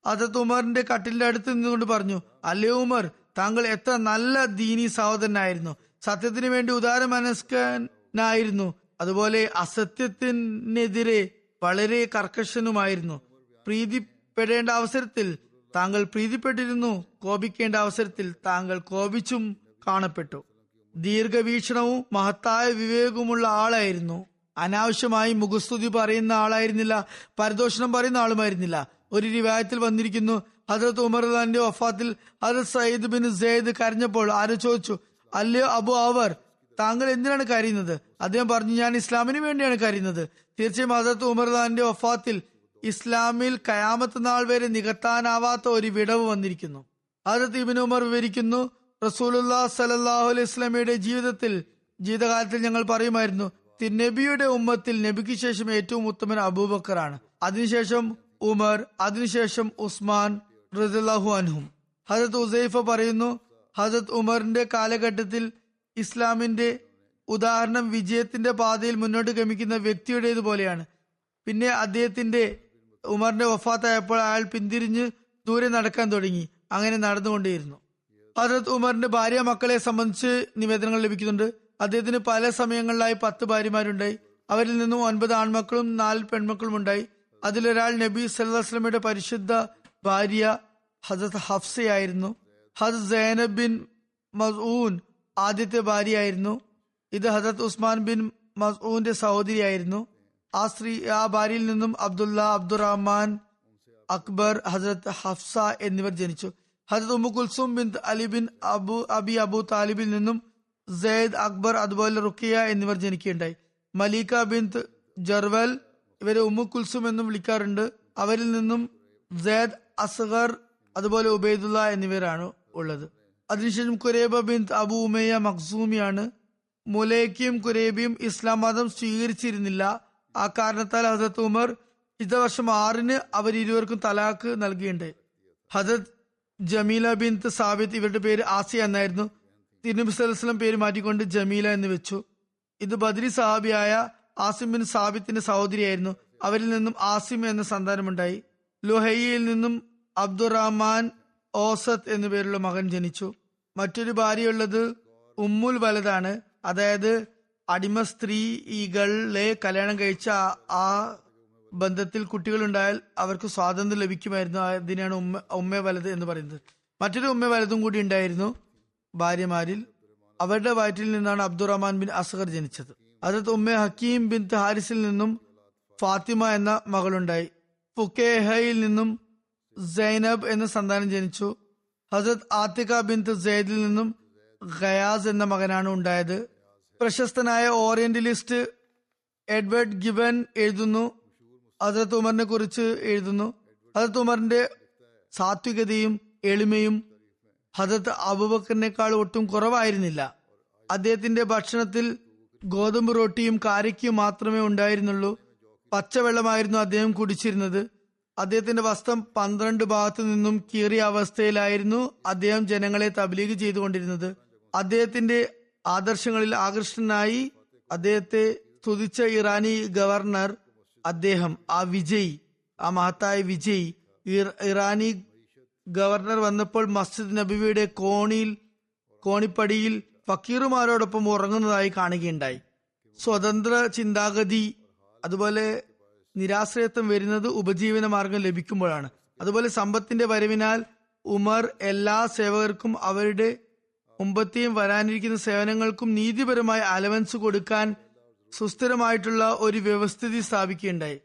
ഹജത് ഉമറിന്റെ കട്ടിലിന്റെ അടുത്ത് നിന്നുകൊണ്ട് പറഞ്ഞു അല്ലേ ഉമർ താങ്കൾ എത്ര നല്ല ദീനി സഹോദരനായിരുന്നു. സത്യത്തിന് വേണ്ടി ഉദാര മനസ്കനായിരുന്നു അതുപോലെ അസത്യത്തിനെതിരെ വളരെ കർക്കശനുമായിരുന്നു. പ്രീതിപ്പെടേണ്ട അവസരത്തിൽ താങ്കൾ പ്രീതിപ്പെട്ടിരുന്നു കോപിക്കേണ്ട അവസരത്തിൽ താങ്കൾ കോപിച്ചും കാണപ്പെട്ടു. ദീർഘവീക്ഷണവും മഹത്തായ വിവേകവുമുള്ള ആളായിരുന്നു. അനാവശ്യമായി മുഖസ്തുതി പറയുന്ന ആളായിരുന്നില്ല പരദോഷണം പറയുന്ന ആളുമായിരുന്നില്ല. ഒരു റിവായത്തിൽ വന്നിരിക്കുന്നു ഹജറത്ത് ഉമർദാന്റെ വഫാത്തിൽ ഹജറത് സയ്യിദ് ബിൻ സെയ്ദ് കരഞ്ഞപ്പോൾ ആരോ ചോദിച്ചു അല്ലയോ അബു അവർ താങ്കൾ എന്തിനാണ് കരയുന്നത്? അദ്ദേഹം പറഞ്ഞു ഞാൻ ഇസ്ലാമിന് വേണ്ടിയാണ് കരയുന്നത്. തീർച്ചയായും ഹജറത്ത് ഉമർദാന്റെ വഫാത്തിൽ ഇസ്ലാമിൽ കയാമത്ത് നാൾ വരെ നികത്താനാവാത്ത ഒരു വിടവ് വന്നിരിക്കുന്നു. ഹജറത്ത് ഇബിൻ ഉമർ വിവരിക്കുന്നു റസൂലുല്ലാ സലല്ലാഹു അലൈഹി സ്വലമയുടെ ജീവിതത്തിൽ ജീവിതകാലത്തിൽ ഞങ്ങൾ പറയുമായിരുന്നു നബിയുടെ ഉമ്മത്തിൽ നബിക്ക് ശേഷം ഏറ്റവും ഉത്തമൻ അബൂബക്കറാണ്. അതിനുശേഷം ഉമർ അതിനുശേഷം ഉസ്മാൻ റസലാഹു അൻഹും. ഹജത് ഉസൈഫ പറയുന്നു ഹജത് ഉമറിന്റെ കാലഘട്ടത്തിൽ ഇസ്ലാമിന്റെ ഉദാഹരണം വിജയത്തിന്റെ പാതയിൽ മുന്നോട്ട് ഗമിക്കുന്ന വ്യക്തിയുടേത് പോലെയാണ്. പിന്നെ അദ്ദേഹത്തിന്റെ ഉമറിന്റെ വഫാത്തായപ്പോൾ അയാൾ പിന്തിരിഞ്ഞ് ദൂരെ നടക്കാൻ തുടങ്ങി. അങ്ങനെ നടന്നുകൊണ്ടേയിരുന്നു. ഹജരത് ഉമറിന്റെ ഭാര്യ മക്കളെ സംബന്ധിച്ച് നിവേദനങ്ങൾ ലഭിക്കുന്നുണ്ട്. അദ്ദേഹത്തിന് പല സമയങ്ങളിലായി പത്ത് ഭാര്യമാരുണ്ടായി. അവരിൽ നിന്നും ഒൻപത് ആൺമക്കളും നാല് പെൺമക്കളും ഉണ്ടായി അതിലൊരാൾ നബി സല്ലാസ്ലമിയുടെ പരിശുദ്ധ ഭാര്യ ഹജത് ഹഫ്സയായിരുന്നു. ഹസ് സൈനബ് ബിൻ മസൂൻ ആദ്യത്തെ ഭാര്യയായിരുന്നു. ഇത് ഹജത് ഉസ്മാൻ ബിൻ മസൂന്റെ സഹോദരിയായിരുന്നു. ആ സ്ത്രീ ആ ഭാര്യയിൽ നിന്നും അബ്ദുല്ല അബ്ദുറഹ്മാൻ അക്ബർ ഹസരത്ത് ഹഫ്സ എന്നിവർ ജനിച്ചു. ഹസരത് Umm Kulthum bin Ali bin Abu Abi Abu താലിബിൽ നിന്നും സെയ്ദ് അക്ബർ അതുപോലെ റുഖിയ എന്നിവർ ജനിക്കുകയുണ്ടായി. മലീക ബിൻ ജർവൽ ഇവരെ ഉമ്മു കുൽസും എന്നും വിളിക്കാറുണ്ട്. അവരിൽ നിന്നും സെയ്ദ് അസ്ഗർ അതുപോലെ ഉബൈദുള്ള എന്നിവരാണ് ഉള്ളത്. അതിനുശേഷം കുരേബ ബിൻ അബു ഉമയ്യ മഖ്സൂമിയാണ്. മുലേക്കിയും കുരേബിയും ഇസ്ലാം മതം സ്വീകരിച്ചിരുന്നില്ല. ആ കാരണത്താൽ ഹസരത്ത് ഉമർ ഇത്ത വർഷം ആറിന് അവർ ഇരുവർക്കും തലാഖ് നൽകിയിട്ടുണ്ട്. ഹജത് ജമീല ബിൻ സാബിത്ത് ഇവരുടെ പേര് ആസിയ എന്നായിരുന്നു. തിരുനബി സലഹ്സ്ലം പേര് മാറ്റിക്കൊണ്ട് ജമീല എന്ന് വെച്ചു. ഇത് ബദ്രി സഹാബിയായ ആസിം ബിൻ സാബിത്തിന്റെ സഹോദരിയായിരുന്നു. അവരിൽ നിന്നും ആസിം എന്ന സന്താനമുണ്ടായി. ലുഹയ്യയിൽ നിന്നും അബ്ദുറഹ്മാൻ ഓസത്ത് എന്നു പേരുള്ള മകൻ ജനിച്ചു. മറ്റൊരു ഭാര്യയുള്ളത് ഉമ്മുൽ വലതാണ് അതായത് അടിമ സ്ത്രീകളെ കല്യാണം കഴിച്ച ആ ബന്ധത്തിൽ കുട്ടികളുണ്ടായാൽ അവർക്ക് സ്വാതന്ത്ര്യം ലഭിക്കുമായിരുന്നു. അതിനാണ് ഉമ്മ ഉമ്മ വലത് എന്ന് പറയുന്നത്. മറ്റൊരു ഉമ്മ വലതും കൂടി ഉണ്ടായിരുന്നു ഭാര്യമാരിൽ. അവരുടെ വയറ്റിൽ നിന്നാണ് അബ്ദുറഹ്മാൻ ബിൻ അസ്ഹർ ജനിച്ചത്. അതത് ഉമ്മ ഹക്കീം ബിൻ ഹാരിസിൽ നിന്നും ഫാത്തിമ എന്ന മകളുണ്ടായി. ഫുക്കേഹയിൽ നിന്നും സൈനബ് എന്ന സന്താനം ജനിച്ചു. ഹസരത് ആത്തിക ബിൻ സെയ്ദിൽ നിന്നും ഖയാസ് എന്ന മകനാണ് ഉണ്ടായത്. പ്രശസ്തനായ ഓറിയന്റലിസ്റ്റ് എഡ്വേർഡ് ഗിബൻ എഴുതുന്നു. ഹസരത്ത് ഉമറിനെ കുറിച്ച് എഴുതുന്നു. ഹസരത്ത് ഉമറിന്റെ സാത്വികതയും എളിമയും ഹജത് അബുബക്കറിനേക്കാൾ ഒട്ടും കുറവായിരുന്നില്ല. അദ്ദേഹത്തിന്റെ ഭക്ഷണത്തിൽ ഗോതമ്പ് റൊട്ടിയും കാരയ്ക്കും മാത്രമേ ഉണ്ടായിരുന്നുള്ളൂ. പച്ചവെള്ളമായിരുന്നു അദ്ദേഹം കുടിച്ചിരുന്നത്. അദ്ദേഹത്തിന്റെ വസ്ത്രം പന്ത്രണ്ട് ഭാഗത്തു നിന്നും കീറിയ അവസ്ഥയിലായിരുന്നു അദ്ദേഹം ജനങ്ങളെ തബ്ലീഗ് ചെയ്തുകൊണ്ടിരുന്നത്. അദ്ദേഹത്തിന്റെ ആദർശങ്ങളിൽ ആകൃഷ്ടനായി അദ്ദേഹത്തെ സ്തുതിച്ച ഇറാനി ഗവർണർ അദ്ദേഹം ആ വിജയ് ആ മഹത്തായ വിജയ് ഇറാനി ഗവർണർ വന്നപ്പോൾ മസ്ജിദ് നബിയുടെ കോണിയിൽ കോണിപ്പടിയിൽ ഫക്കീറുമാരോടൊപ്പം ഉറങ്ങുന്നതായി കാണുകയുണ്ടായി. സ്വതന്ത്ര ചിന്താഗതി അതുപോലെ നിരാശ്രയത്വം വരുന്നത് ഉപജീവന മാർഗം ലഭിക്കുമ്പോഴാണ്. അതുപോലെ സമ്പത്തിന്റെ വരവിനാൽ ഉമർ എല്ലാ സേവകർക്കും അവരുടെ മുമ്പത്തെയും വരാനിരിക്കുന്ന സേവനങ്ങൾക്കും നീതിപരമായ അലവൻസ് കൊടുക്കാൻ സുസ്ഥിരമായിട്ടുള്ള ഒരു വ്യവസ്ഥിതി സ്ഥാപിക്കുകയുണ്ടായി.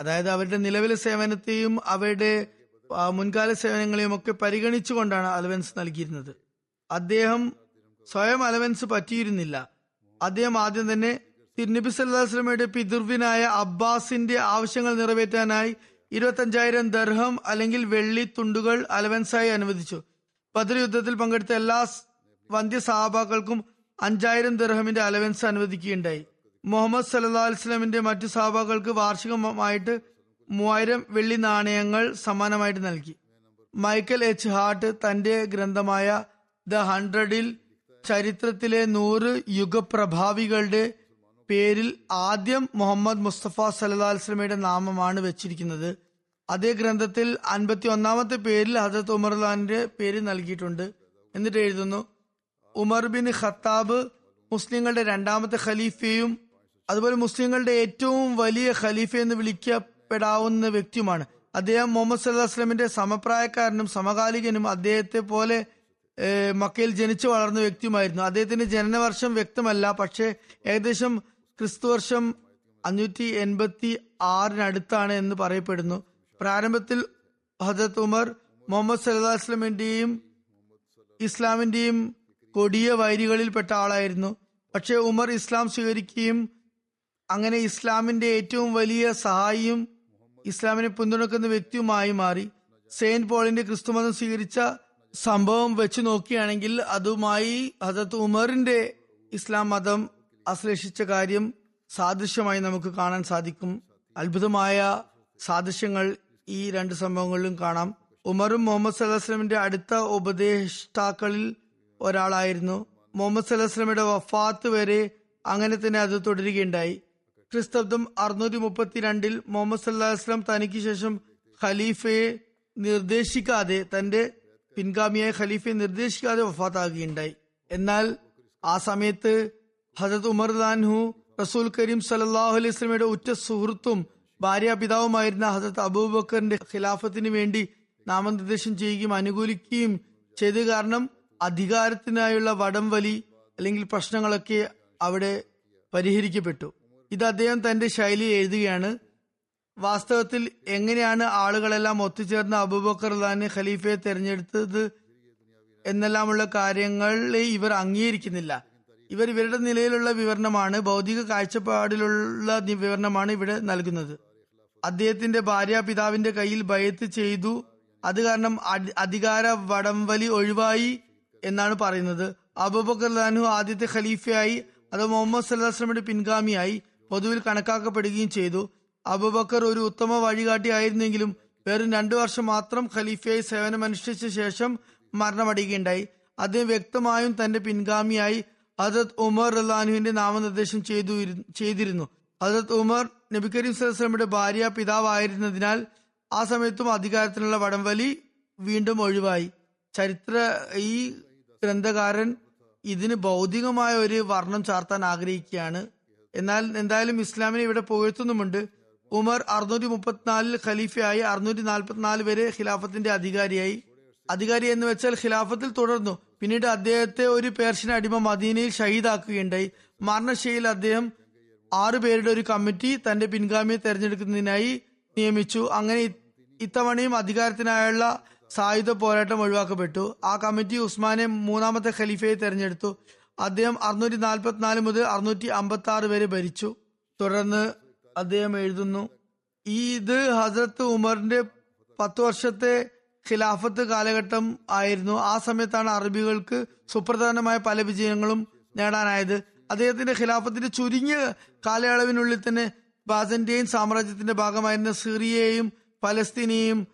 അതായത് അവരുടെ നിലവിലെ സേവനത്തെയും അവരുടെ മുൻകാല സേവനങ്ങളെയും ഒക്കെ പരിഗണിച്ചുകൊണ്ടാണ് അലവൻസ് നൽകിയിരുന്നത്. അദ്ദേഹം സ്വയം അലവൻസ് പറ്റിയിരുന്നില്ല. അദ്ദേഹം ആദ്യം തന്നെ തിരുനബി സല്ലാസ്ലമയുടെ പിതൃവിനായ അബ്ബാസിന്റെ ആവശ്യങ്ങൾ നിറവേറ്റാനായി ഇരുപത്തഞ്ചായിരം ദർഹം അല്ലെങ്കിൽ വെള്ളി തുണ്ടുകൾ അലവൻസായി അനുവദിച്ചു. ബദർ യുദ്ധത്തിൽ പങ്കെടുത്ത എല്ലാ വന്ധ്യ സഹാബാക്കൾക്കും അഞ്ചായിരം ദർഹമിന്റെ അലവൻസ് അനുവദിക്കുകയുണ്ടായി. മുഹമ്മദ് സല്ലാ അലൈഹി വസല്ലമിന്റെ മറ്റു സഹാബാക്കൾക്ക് വാർഷികമായിട്ട് മൂവായിരം വെള്ളി നാണയങ്ങൾ സമ്മാനമായിട്ട് നൽകി. മൈക്കൽ എച്ച് ഹാർട്ട് തന്റെ ഗ്രന്ഥമായ ദ ഹൺഡ്രഡിൽ ചരിത്രത്തിലെ നൂറ് യുഗപ്രഭാവികളുടെ പേരിൽ ആദ്യം മുഹമ്മദ് മുസ്തഫ സല്ലാ നാമമാണ് വെച്ചിരിക്കുന്നത്. അതേ ഗ്രന്ഥത്തിൽ അൻപത്തി ഒന്നാമത്തെ പേരിൽ ഹജരത് ഉമർലാന്റെ പേര് നൽകിയിട്ടുണ്ട്. എന്നിട്ട് എഴുതുന്നു ഉമർ ബിൻ ഖത്താബ് മുസ്ലിങ്ങളുടെ രണ്ടാമത്തെ ഖലീഫയും അതുപോലെ മുസ്ലിങ്ങളുടെ ഏറ്റവും വലിയ ഖലീഫ എന്ന് വിളിക്കപ്പെടാവുന്ന വ്യക്തിയുമാണ്. അദ്ദേഹം മുഹമ്മദ് സല്ലാ വസ്ലമിന്റെ സമപ്രായക്കാരനും സമകാലികനും അദ്ദേഹത്തെ പോലെ മക്കയിൽ ജനിച്ചു വളർന്ന വ്യക്തിയുമായിരുന്നു. അദ്ദേഹത്തിന്റെ ജനനവർഷം വ്യക്തമല്ല പക്ഷേ ഏകദേശം ക്രിസ്തു വർഷം അഞ്ഞൂറ്റി എൺപത്തി ആറിനടുത്താണ് എന്ന് പറയപ്പെടുന്നു. പ്രാരംഭത്തിൽ ഹജത് ഉമർ മുഹമ്മദ് സല്ലാ വസ്ലമിന്റെയും ഇസ്ലാമിന്റെയും കൊടിയ വൈരികളിൽപ്പെട്ട ആളായിരുന്നു. പക്ഷേ ഉമർ ഇസ്ലാം സ്വീകരിക്കുകയും അങ്ങനെ ഇസ്ലാമിന്റെ ഏറ്റവും വലിയ സഹായിയും ഇസ്ലാമിനെ പിന്തുണക്കുന്ന വ്യക്തിയുമായി മാറി. സെയിന്റ് പോളിന്റെ ക്രിസ്തുമതം സ്വീകരിച്ച സംഭവം വെച്ച് നോക്കുകയാണെങ്കിൽ അതുമായി ഹജത് ഉമറിന്റെ ഇസ്ലാം മതം അശ്ലേഷിച്ച കാര്യം സാദൃശ്യമായി നമുക്ക് കാണാൻ സാധിക്കും. അത്ഭുതമായ സാദൃശ്യങ്ങൾ ഈ രണ്ട് സംഭവങ്ങളിലും കാണാം. ഉമറും മുഹമ്മദ് സല്ലാസ്ലമിന്റെ അടുത്ത ഉപദേഷ്ടാക്കളിൽ ഒരാളായിരുന്നു. മുഹമ്മദ് സല്ലാസ്ലമിയുടെ വഫാത്ത് വരെ അങ്ങനെ തന്നെ അത് തുടരുകയുണ്ടായി. ക്രിസ്തബ്ദം അറുന്നൂറ്റി മുപ്പത്തിരണ്ടിൽ മുഹമ്മദ് സല്ലാസ്ലം തനിക്ക് ശേഷം ഖലീഫയെ നിർദ്ദേശിക്കാതെ തന്റെ പിൻഗാമിയായ ഖലീഫയെ നിർദ്ദേശിക്കാതെ വഫാത്താകുകയുണ്ടായി. എന്നാൽ ആ സമയത്ത് ഹജത് ഉമർ ദാൻഹു റസൂൽ കരീം സലാഹു അലൈഹി സ്വലമയുടെ ഉറ്റ സുഹൃത്തും ഭാര്യ പിതാവുമായിരുന്ന ഹസത്ത് അബൂബക്കറിന്റെ ഖിലാഫത്തിന് വേണ്ടി നാമനിർദ്ദേശം ചെയ്യുകയും അനുകൂലിക്കുകയും ചെയ്ത് കാരണം അധികാരത്തിനായുള്ള വടംവലി അല്ലെങ്കിൽ പ്രശ്നങ്ങളൊക്കെ അവിടെ പരിഹരിക്കപ്പെട്ടു. ഇത് അദ്ദേഹം തന്റെ ശൈലി എഴുതുകയാണ്. വാസ്തവത്തിൽ എങ്ങനെയാണ് ആളുകളെല്ലാം ഒത്തുചേർന്ന് അബൂബക്കർ ഖലാനെ ഖലീഫയെ തെരഞ്ഞെടുത്തത് എന്നെല്ലാമുള്ള കാര്യങ്ങളെ ഇവർ അംഗീകരിക്കുന്നില്ല. ഇവർ ഇവരുടെ നിലയിലുള്ള വിവരണമാണ് ഭൗതിക കാഴ്ചപ്പാടിലുള്ള വിവരണമാണ് ഇവിടെ നൽകുന്നത്. അദ്ദേഹത്തിന്റെ ഭാര്യ പിതാവിന്റെ കയ്യിൽ ഭയത്ത് ചെയ്തു. അത് കാരണം അധികാര വടംവലി ഒഴിവായി എന്നാണ് പറയുന്നത്. അബൂബക്കർ ലാനു ആദ്യത്തെ ഖലീഫയായി അത് മുഹമ്മദ് സല്ലാസ്ലമിന്റെ പിൻഗാമിയായി. പൊതുവിൽ കണക്കാക്കപ്പെടുകയും ചെയ്തു. അബുബക്കർ ഒരു ഉത്തമ വഴികാട്ടിയായിരുന്നെങ്കിലും വെറും രണ്ടു വർഷം മാത്രം ഖലീഫയായി സേവനമനുഷ്ഠിച്ച ശേഷം മരണമടയുകയുണ്ടായി. അദ്ദേഹം വ്യക്തമായും തന്റെ പിൻഗാമിയായി ഹജത് ഉമർ റഹ്ലാനുവിന്റെ നാമനിർദ്ദേശം ചെയ്തു ചെയ്തിരുന്നു. ഹജത് ഉമർ നബി കരീം സ്വലമിയുടെ ഭാര്യ പിതാവായിരുന്നതിനാൽ ആ സമയത്തും അധികാരത്തിനുള്ള വടംവലി വീണ്ടും ഒഴിവായി. ചരിത്ര ഈ ഗ്രന്ഥകാരൻ ഇതിന് ഭൗതികമായ ഒരു വർണം ചാർത്താൻ ആഗ്രഹിക്കുകയാണ്. എന്നാൽ എന്തായാലും ഇസ്ലാമിനെ ഇവിടെ പുകഴ്ത്തുന്നുമുണ്ട്. ഉമർ അറുന്നൂറ്റി മുപ്പത്തിനാലിൽ ഖലീഫയായി അറുന്നൂറ്റി നാൽപ്പത്തിനാല് വരെ ഖിലാഫത്തിന്റെ അധികാരിയായി. അധികാരി എന്ന് വെച്ചാൽ ഖിലാഫത്തിൽ തുടർന്നു. പിന്നീട് അദ്ദേഹത്തെ ഒരു പേർഷ്യൻ അടിമ മദീനയിൽ ഷഹീദാക്കുകയുണ്ടായി. മരണശൈലിയിൽ അദ്ദേഹം ആറു പേരുടെ ഒരു കമ്മിറ്റി തന്റെ പിൻഗാമിയെ തെരഞ്ഞെടുക്കുന്നതിനായി നിയമിച്ചു. അങ്ങനെ ഇത്തവണയും അധികാരത്തിനായുള്ള സായുധ പോരാട്ടം ഒഴിവാക്കപ്പെട്ടു. ആ കമ്മിറ്റി ഉസ്മാനെ മൂന്നാമത്തെ ഖലീഫയെ തെരഞ്ഞെടുത്തു. അദ്ദേഹം അറുന്നൂറ്റി നാൽപ്പത്തിനാല് മുതൽ അറുന്നൂറ്റി അമ്പത്തി ആറ് വരെ ഭരിച്ചു. തുടർന്ന് അദ്ദേഹം എഴുതുന്നു ഈ ഇത് ഹസരത്ത് ഉമറിന്റെ പത്ത് വർഷത്തെ ഖിലാഫത്ത് കാലഘട്ടം ആയിരുന്നു. ആ സമയത്താണ് അറബികൾക്ക് സുപ്രധാനമായ പല വിജയങ്ങളും നേടാനായത്. അദ്ദേഹത്തിന്റെ ഖിലാഫത്തിന്റെ ചുരുങ്ങിയ കാലയളവിനുള്ളിൽ തന്നെ ബാസന്റെയും സാമ്രാജ്യത്തിന്റെ ഭാഗമായിരുന്ന സിറിയയും ഫലസ്തീനെയും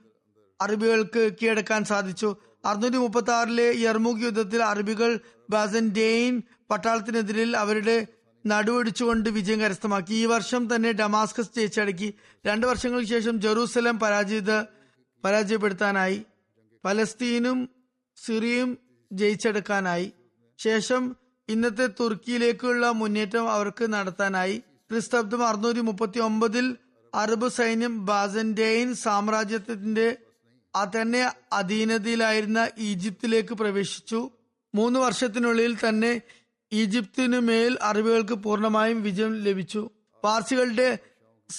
അറബികൾക്ക് കീഴടക്കാൻ സാധിച്ചു. അറുന്നൂറ്റി മുപ്പത്തി ആറിലെ യർമുഖ് യുദ്ധത്തിൽ അറബികൾ ബാസന്റെയിൻ പട്ടാളത്തിനെതിരിൽ അവരുടെ നടുവടിച്ചുകൊണ്ട് വിജയം കരസ്ഥമാക്കി. ഈ വർഷം തന്നെ ഡമാസ്കസ് ജയിച്ചടക്കി. രണ്ടു വർഷങ്ങൾക്ക് ശേഷം ജെറൂസലം പരാജയത പരാജയപ്പെടുത്താനായി. പലസ്തീനും സിറിയയും ജയിച്ചെടുക്കാനായി. ശേഷം ഇന്നത്തെ തുർക്കിയിലേക്കുള്ള മുന്നേറ്റം അവർക്ക് നടത്താനായി. ക്രിസ്തബ്ദം അറുന്നൂറ്റി മുപ്പത്തി ഒമ്പതിൽ അറബ് സൈന്യം ബാസന്റെയിൻ സാമ്രാജ്യത്തിന്റെ ആ തന്നെ അധീനതയിലായിരുന്ന ഈജിപ്തിലേക്ക് പ്രവേശിച്ചു. മൂന്ന് വർഷത്തിനുള്ളിൽ തന്നെ ഈജിപ്തിനു മേൽ അറബികൾക്ക് പൂർണമായും വിജയം ലഭിച്ചു. പാർസികളുടെ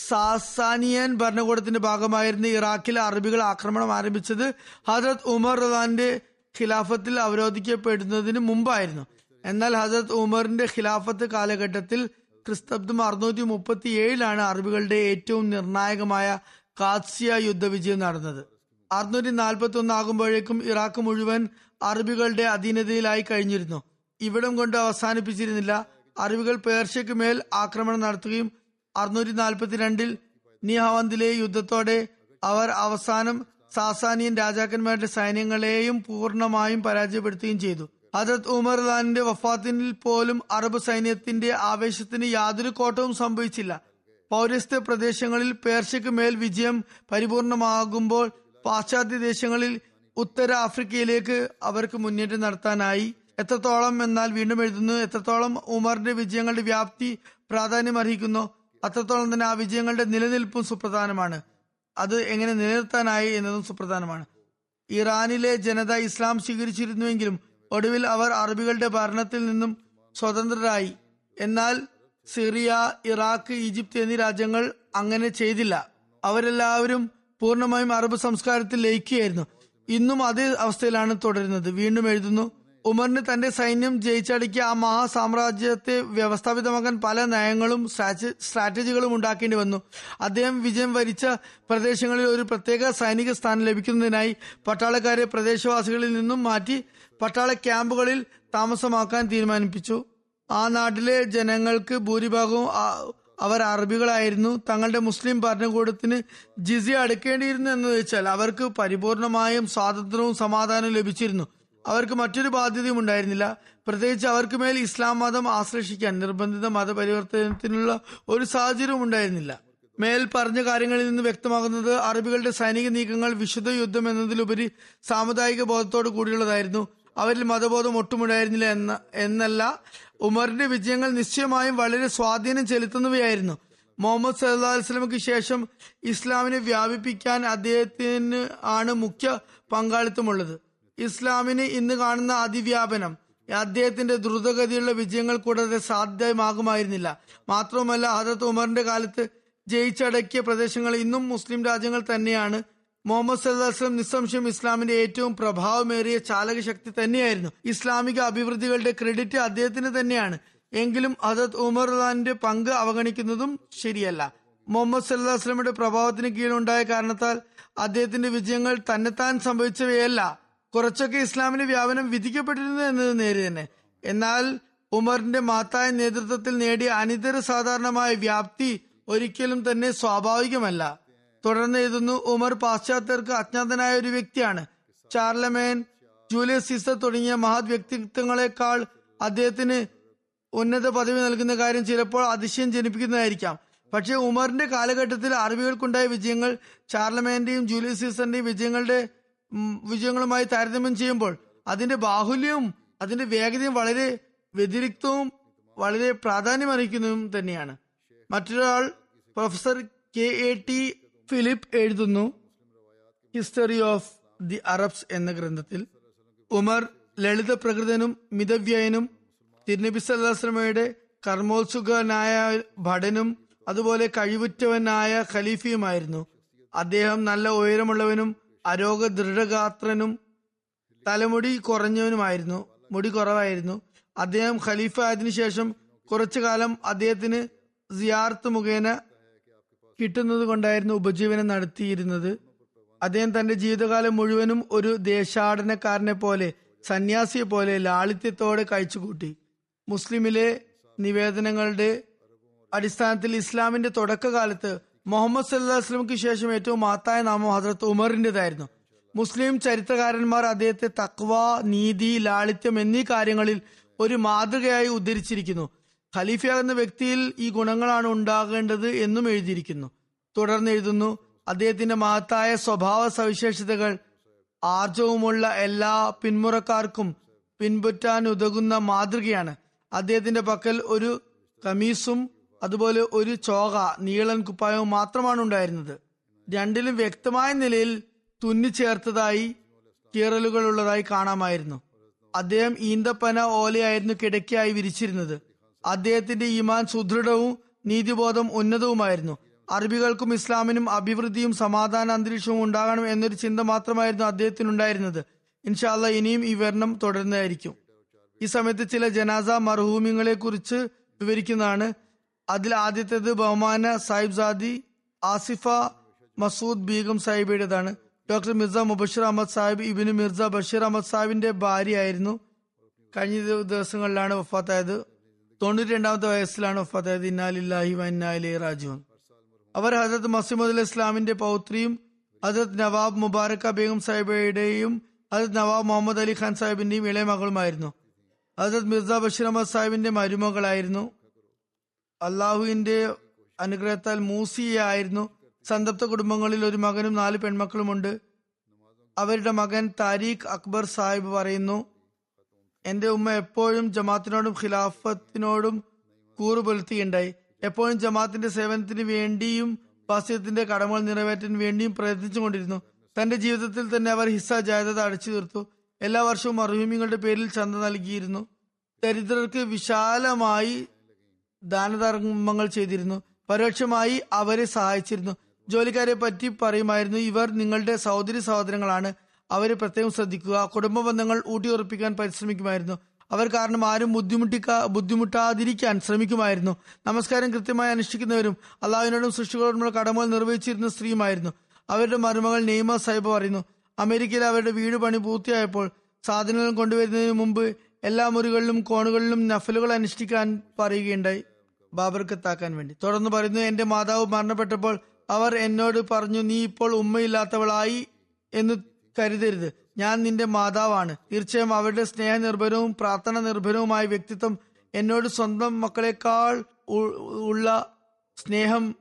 സാസാനിയൻ ഭരണകൂടത്തിന്റെ ഭാഗമായിരുന്ന ഇറാഖിൽ അറബികൾ ആക്രമണം ആരംഭിച്ചത് ഹജറത് ഉമർ റദാന്റെ ഖിലാഫത്തിൽ അവരോധിക്കപ്പെടുന്നതിന് മുമ്പായിരുന്നു. എന്നാൽ ഹജറത് ഉമറിന്റെ ഖിലാഫത്ത് കാലഘട്ടത്തിൽ ക്രിസ്തബ്ദം അറുന്നൂറ്റി മുപ്പത്തി ഏഴിലാണ് അറബികളുടെ ഏറ്റവും നിർണായകമായ കാത്സിയ യുദ്ധവിജയം നടന്നത്. അറുന്നൂറ്റി നാൽപ്പത്തി ഒന്ന് ആകുമ്പോഴേക്കും ഇറാഖ് മുഴുവൻ അറബികളുടെ അധീനതയിലായി കഴിഞ്ഞിരുന്നു. ഇവിടം കൊണ്ട് അവസാനിപ്പിച്ചിരുന്നില്ല. അറബികൾ പേർഷ്യക്ക് മേൽ ആക്രമണം നടത്തുകയും അറുന്നൂറ്റി നാൽപ്പത്തിരണ്ടിൽ നിഹവന്തിലെ യുദ്ധത്തോടെ അവർ അവസാനം സാസാനിയൻ രാജാക്കന്മാരുടെ സൈന്യങ്ങളെയും പൂർണമായും പരാജയപ്പെടുത്തുകയും ചെയ്തു. ഹജത് ഉമർ ഖാനിന്റെ വഫാത്തിൽ പോലും അറബ് സൈന്യത്തിന്റെ ആവേശത്തിന് യാതൊരു കോട്ടവും സംഭവിച്ചില്ല. പൗരസ്ത്യ പ്രദേശങ്ങളിൽ പേർഷ്യക്ക് മേൽ വിജയം പരിപൂർണമാകുമ്പോൾ പാശ്ചാത്യ ദേശങ്ങളിൽ ഉത്തര ആഫ്രിക്കയിലേക്ക് അവർക്ക് മുന്നേറ്റം നടത്താനായി. എത്രത്തോളം എന്നാൽ വീണ്ടും എഴുതുന്നു എത്രത്തോളം ഉമറിന്റെ വിജയങ്ങളുടെ വ്യാപ്തി പ്രാധാന്യം അർഹിക്കുന്നു അത്രത്തോളം തന്നെ ആ വിജയങ്ങളുടെ നിലനിൽപ്പും സുപ്രധാനമാണ്. അത് എങ്ങനെ നിലനിർത്താനായി എന്നതും സുപ്രധാനമാണ്. ഇറാനിലെ ജനത ഇസ്ലാം സ്വീകരിച്ചിരുന്നുവെങ്കിലും ഒടുവിൽ അവർ അറബികളുടെ ഭരണത്തിൽ നിന്നും സ്വതന്ത്രരായി. എന്നാൽ സിറിയ ഇറാഖ് ഈജിപ്ത് എന്നീ രാജ്യങ്ങൾ അങ്ങനെ ചെയ്തില്ല. അവരെല്ലാവരും പൂർണമായും അറബ് സംസ്കാരത്തിൽ ലയിക്കുകയായിരുന്നു. ഇന്നും അതേ അവസ്ഥയിലാണ് തുടരുന്നത്. വീണ്ടും എഴുതുന്നു ഉമറിന് തന്റെ സൈന്യം ജയിച്ചടക്കിയ ആ മഹാസാമ്രാജ്യത്തെ വ്യവസ്ഥാപിതമാക്കാൻ പല നയങ്ങളും സ്ട്രാറ്റജികളും ഉണ്ടാക്കേണ്ടി വന്നു. അദ്ദേഹം വിജയം വരിച്ച പ്രദേശങ്ങളിൽ ഒരു പ്രത്യേക സൈനിക സ്ഥാനം ലഭിക്കുന്നതിനായി പട്ടാളക്കാരെ പ്രദേശവാസികളിൽ നിന്നും മാറ്റി പട്ടാള ക്യാമ്പുകളിൽ താമസമാക്കാൻ തീരുമാനിപ്പിച്ചു. ആ നാട്ടിലെ ജനങ്ങൾക്ക് ഭൂരിഭാഗവും അവർ അറബികളായിരുന്നു. തങ്ങളുടെ മുസ്ലിം ഭരണകൂടത്തിന് ജിസിയ അടുക്കേണ്ടിയിരുന്നു എന്ന് വെച്ചാൽ അവർക്ക് പരിപൂർണമായും സ്വാതന്ത്ര്യവും സമാധാനവും ലഭിച്ചിരുന്നു. അവർക്ക് മറ്റൊരു ബാധ്യതയും ഉണ്ടായിരുന്നില്ല. പ്രത്യേകിച്ച് അവർക്ക് മേൽ ഇസ്ലാം മതം ആശ്ലേഷിക്കാൻ നിർബന്ധിത മതപരിവർത്തനത്തിനുള്ള ഒരു സാഹചര്യവും ഉണ്ടായിരുന്നില്ല. മേൽ പറഞ്ഞ കാര്യങ്ങളിൽ നിന്ന് വ്യക്തമാകുന്നത് അറബികളുടെ സൈനിക നീക്കങ്ങൾ വിശുദ്ധ യുദ്ധം എന്നതിലുപരി സാമുദായിക ബോധത്തോടു കൂടിയുള്ളതായിരുന്നു. അവരിൽ മതബോധം ഒട്ടുമുണ്ടായിരുന്നില്ല എന്ന എന്നല്ല ഉമറിന്റെ വിജയങ്ങൾ നിശ്ചയമായും വളരെ സ്വാധീനം ചെലുത്തുന്നവയായിരുന്നു. മുഹമ്മദ് സല്ലാ വസ്ലമക്ക് ശേഷം ഇസ്ലാമിനെ വ്യാപിപ്പിക്കാൻ അദ്ദേഹത്തിന് ആണ് മുഖ്യ പങ്കാളിത്തമുള്ളത്. ഇസ്ലാമിന് ഇന്ന് കാണുന്ന അതിവ്യാപനം അദ്ദേഹത്തിന്റെ ദ്രുതഗതിയുള്ള വിജയങ്ങൾ കൂടാതെ സാധ്യമാകുമായിരുന്നില്ല. മാത്രവുമല്ല ഹജറത്ത് ഉമറിന്റെ കാലത്ത് ജയിച്ചടക്കിയ പ്രദേശങ്ങൾ ഇന്നും മുസ്ലിം രാജ്യങ്ങൾ തന്നെയാണ് മുഹമ്മദ് സല്ലാസ്ലം നിസ്സംശയം ഇസ്ലാമിന്റെ ഏറ്റവും പ്രഭാവമേറിയ ചാലക ശക്തി തന്നെയായിരുന്നു. ഇസ്ലാമിക അഭിവൃദ്ധികളുടെ ക്രെഡിറ്റ് അദ്ദേഹത്തിന് തന്നെയാണ്. എങ്കിലും ഹജത് ഉമർ ഖാന്റെ പങ്ക് അവഗണിക്കുന്നതും ശരിയല്ല. മുഹമ്മദ് സല്ലാസ്ലമിയുടെ പ്രഭാവത്തിന് കീഴിലുണ്ടായ കാരണത്താൽ അദ്ദേഹത്തിന്റെ വിജയങ്ങൾ തന്നെത്താൻ സംഭവിച്ചവയല്ല. കുറച്ചൊക്കെ ഇസ്ലാമിന്റെ വ്യാപനം വിധിക്കപ്പെട്ടിരുന്നു എന്നത് നേരെ തന്നെ. എന്നാൽ ഉമറിന്റെ മാത്തായ നേതൃത്വത്തിൽ നേടിയ അനിതര സാധാരണമായ വ്യാപ്തി ഒരിക്കലും തന്നെ സ്വാഭാവികമല്ല. തുടർന്ന് എഴുതുന്നു ഉമർ പാശ്ചാത്യർക്ക് അജ്ഞാതനായ ഒരു വ്യക്തിയാണ്. ചാർലമേൻ ജൂലിയസ് സീസർ തുടങ്ങിയ മഹത് വ്യക്തിത്വങ്ങളെക്കാൾ അദ്ദേഹത്തിന് ഉന്നത പദവി നൽകുന്ന കാര്യം ചിലപ്പോൾ അതിശയം ജനിപ്പിക്കുന്നതായിരിക്കാം. പക്ഷേ ഉമറിന്റെ കാലഘട്ടത്തിൽ അറബികൾക്കുണ്ടായ വിജയങ്ങൾ ചാർലമേന്റെയും ജൂലിയസ് സീസറിന്റെയും വിജയങ്ങളുടെ വിജയങ്ങളുമായി താരതമ്യം ചെയ്യുമ്പോൾ അതിന്റെ ബാഹുല്യവും അതിന്റെ വേഗതയും വളരെ വ്യതിരിക്തവും വളരെ പ്രാധാന്യമർഹിക്കുന്നതും തന്നെയാണ്. മറ്റൊരാൾ professor K A T Philip എഴുതുന്നു ഹിസ്റ്ററി ഓഫ് ദി അറബ്സ് എന്ന ഗ്രന്ഥത്തിൽ. ഉമർ ലളിത പ്രകൃതനും മിതവ്യയനും തിരുനബി സല്ലാസ്ലമയുടെ കർമ്മോത്സുകനായ ഭടനും അതുപോലെ കഴിവുറ്റവനായ ഖലീഫിയുമായിരുന്നു. അദ്ദേഹം നല്ല ഉയരമുള്ളവനും അരോഗ ദൃഢഗാത്രനും തലമുടി കുറഞ്ഞവനുമായിരുന്നു മുടി കുറവായിരുന്നു. അദ്ദേഹം ഖലീഫ ആയതിനു ശേഷം കുറച്ചു കാലം അദ്ദേഹത്തിന് സിയാർത്ത് മുഖേന കിട്ടുന്നത് കൊണ്ടായിരുന്നു ഉപജീവനം നടത്തിയിരുന്നത്. അദ്ദേഹം തന്റെ ജീവിതകാലം മുഴുവനും ഒരു ദേശാടനക്കാരനെ പോലെ സന്യാസിയെ പോലെ ലാളിത്യത്തോടെ കഴിച്ചുകൂട്ടി. മുസ്ലിമിലെ നിവേദനങ്ങളുടെ അടിസ്ഥാനത്തിൽ ഇസ്ലാമിന്റെ തുടക്കകാലത്ത് മുഹമ്മദ് സല്ലാസ്ലമിക്ക് ശേഷം ഏറ്റവും മഹത്തായ നാമം ഹസ്രത്ത് ഉമറിന്റെതായിരുന്നു മുസ്ലിം ചരിത്രകാരന്മാർ അദ്ദേഹത്തെ തക്വ നീതി ലാളിത്യം എന്നീ കാര്യങ്ങളിൽ ഒരു മാതൃകയായി ഉദ്ധരിച്ചിരിക്കുന്നു. ഖലീഫയാകുന്ന വ്യക്തിയിൽ ഈ ഗുണങ്ങളാണ് ഉണ്ടാകേണ്ടത് എന്നും എഴുതിയിരിക്കുന്നു. തുടർന്ന് എഴുതുന്നു അദ്ദേഹത്തിന്റെ മഹത്തായ സ്വഭാവ സവിശേഷതകൾ ആർജവുമുള്ള എല്ലാ പിന്മുറക്കാർക്കും പിൻപറ്റാൻ ഉതകുന്ന മാതൃകയാണ്. അദ്ദേഹത്തിന്റെ പക്കൽ ഒരു കമീസും അതുപോലെ ഒരു ചോക നീളൻ കുപ്പായവും മാത്രമാണ് ഉണ്ടായിരുന്നത്. രണ്ടിലും വ്യക്തമായ നിലയിൽ തുന്നിച്ചേർത്തതായി കീറലുകൾ ഉള്ളതായി കാണാമായിരുന്നു. അദ്ദേഹം ഈന്തപ്പന ഓലയായിരുന്നു കിടക്കയായി വിരിച്ചിരുന്നത്. അദ്ദേഹത്തിന്റെ ഈമാൻ സുദൃഢവും നീതിബോധം ഉന്നതവുമായിരുന്നു. അറബികൾക്കും ഇസ്ലാമിനും അഭിവൃദ്ധിയും സമാധാന അന്തരീക്ഷവും ഉണ്ടാകണം എന്നൊരു ചിന്ത മാത്രമായിരുന്നു അദ്ദേഹത്തിനുണ്ടായിരുന്നത്. ഇൻഷാല്ല ഇനിയും ഈ വർണം തുടരുന്നതായിരിക്കും. ഈ സമയത്ത് ചില ജനാസ മർഹൂമിങ്ങളെ കുറിച്ച് വിവരിക്കുന്നതാണ്. അതിൽ ആദ്യത്തേത് ബഹുമാന സാഹിബ് സാദി ആസിഫ മസൂദ് ബീഗം സാഹിബയുടേതാണ്. ഡോക്ടർ മിർസ മുബഷീർ അഹമ്മദ് സാഹിബ് ഇബിന് മിർസ ബഷീർ അഹമ്മദ് സാഹിബിന്റെ ഭാര്യയായിരുന്നു. കഴിഞ്ഞ ദിവസങ്ങളിലാണ് വഫാത്തായത്. തൊണ്ണൂറ്റി രണ്ടാമത്തെ വയസ്സിലാണ് ഇന്നാലില്ലാഹി വന്നാലി റാജുൻ അവർ ഹജരത് മസീമുദ് ഇസ്ലാമിന്റെ പൗത്രിയും ഹജരത് നവാബ് മുബാറക്ക ബേഗം സാഹിബയുടെയും ഹജരത് നവാബ് മുഹമ്മദ് അലി ഖാൻ സാഹിബിന്റെയും ഇളയ മകളുമായിരുന്നു. ഹജരത് മിർസ ബഷീർ അഹമ്മദ് സാഹിബിന്റെ മരുമകളായിരുന്നു. അള്ളാഹുവിന്റെ അനുഗ്രഹത്താൽ മൂസിയായിരുന്നു സന്തപ്ത കുടുംബങ്ങളിൽ ഒരു മകനും നാല് പെൺമക്കളുമുണ്ട്. അവരുടെ മകൻ താരീഖ് അക്ബർ സാഹിബ് പറയുന്നു എന്റെ ഉമ്മ എപ്പോഴും ജമാത്തിനോടും ഖിലാഫത്തിനോടും കൂറു പുലർത്തിയുണ്ടായി എപ്പോഴും ജമാത്തിന്റെ സേവനത്തിന് വേണ്ടിയും വാസ്തവത്തിന്റെ കടമകൾ നിറവേറ്റാൻ വേണ്ടിയും പ്രയത്നിച്ചുകൊണ്ടിരുന്നു തന്റെ ജീവിതത്തിൽ തന്നെ അവർ ഹിസ്സ ജായത അടച്ചു തീർത്തു. എല്ലാ വർഷവും മർഹൂമിങ്ങളുടെ പേരിൽ ചന്ത നൽകിയിരുന്നു. ദരിദ്രർക്ക് വിശാലമായി ദാനധർമ്മങ്ങൾ ചെയ്തിരുന്നു. പരോക്ഷമായി അവരെ സഹായിച്ചിരുന്നു. ജോലിക്കാരെ പറ്റി പറയുമായിരുന്നു ഇവർ നിങ്ങളുടെ സഹോദരി സഹോദരങ്ങളാണ്. അവരെ പ്രത്യേകം ശ്രദ്ധിക്കുക. കുടുംബ ബന്ധങ്ങൾ ഊട്ടിയുറപ്പിക്കാൻ പരിശ്രമിക്കുമായിരുന്നു. അവർ കാരണം ആരും ബുദ്ധിമുട്ടിക്കാ ബുദ്ധിമുട്ടാതിരിക്കാൻ ശ്രമിക്കുമായിരുന്നു. നമസ്കാരം കൃത്യമായി അനുഷ്ഠിക്കുന്നവരും അള്ളാഹുവിനോടും സൃഷ്ടികളോടുമുള്ള കടമകൾ നിർവഹിച്ചിരുന്ന സ്ത്രീയുമായിരുന്നു. അവരുടെ മരുമകൾ നെയ്മ സാഹിബ് പറയുന്നു അമേരിക്കയിൽ അവരുടെ വീട് പണി പൂർത്തിയായപ്പോൾ സാധനങ്ങൾ കൊണ്ടുവരുന്നതിന് മുമ്പ് എല്ലാ മുറികളിലും കോണുകളിലും നഫലുകൾ അനുഷ്ഠിക്കാൻ പറയുകയുണ്ടായി. ബാബർക്കത്താക്കാൻ വേണ്ടി. തുടർന്ന് പറയുന്നു എന്റെ മാതാവ് മരണപ്പെട്ടപ്പോൾ അവർ എന്നോട് പറഞ്ഞു നീ ഇപ്പോൾ ഉമ്മയില്ലാത്തവളായി എന്ന് കരുതരുത്. ഞാൻ നിന്റെ മാതാവാണ്. തീർച്ചയായും അവരുടെ സ്നേഹനിർഭരവും പ്രാർത്ഥന നിർഭരവുമായ വ്യക്തിത്വം എന്നോട് സ്വന്തം മക്കളെക്കാൾ ഉള്ള സ്നേഹം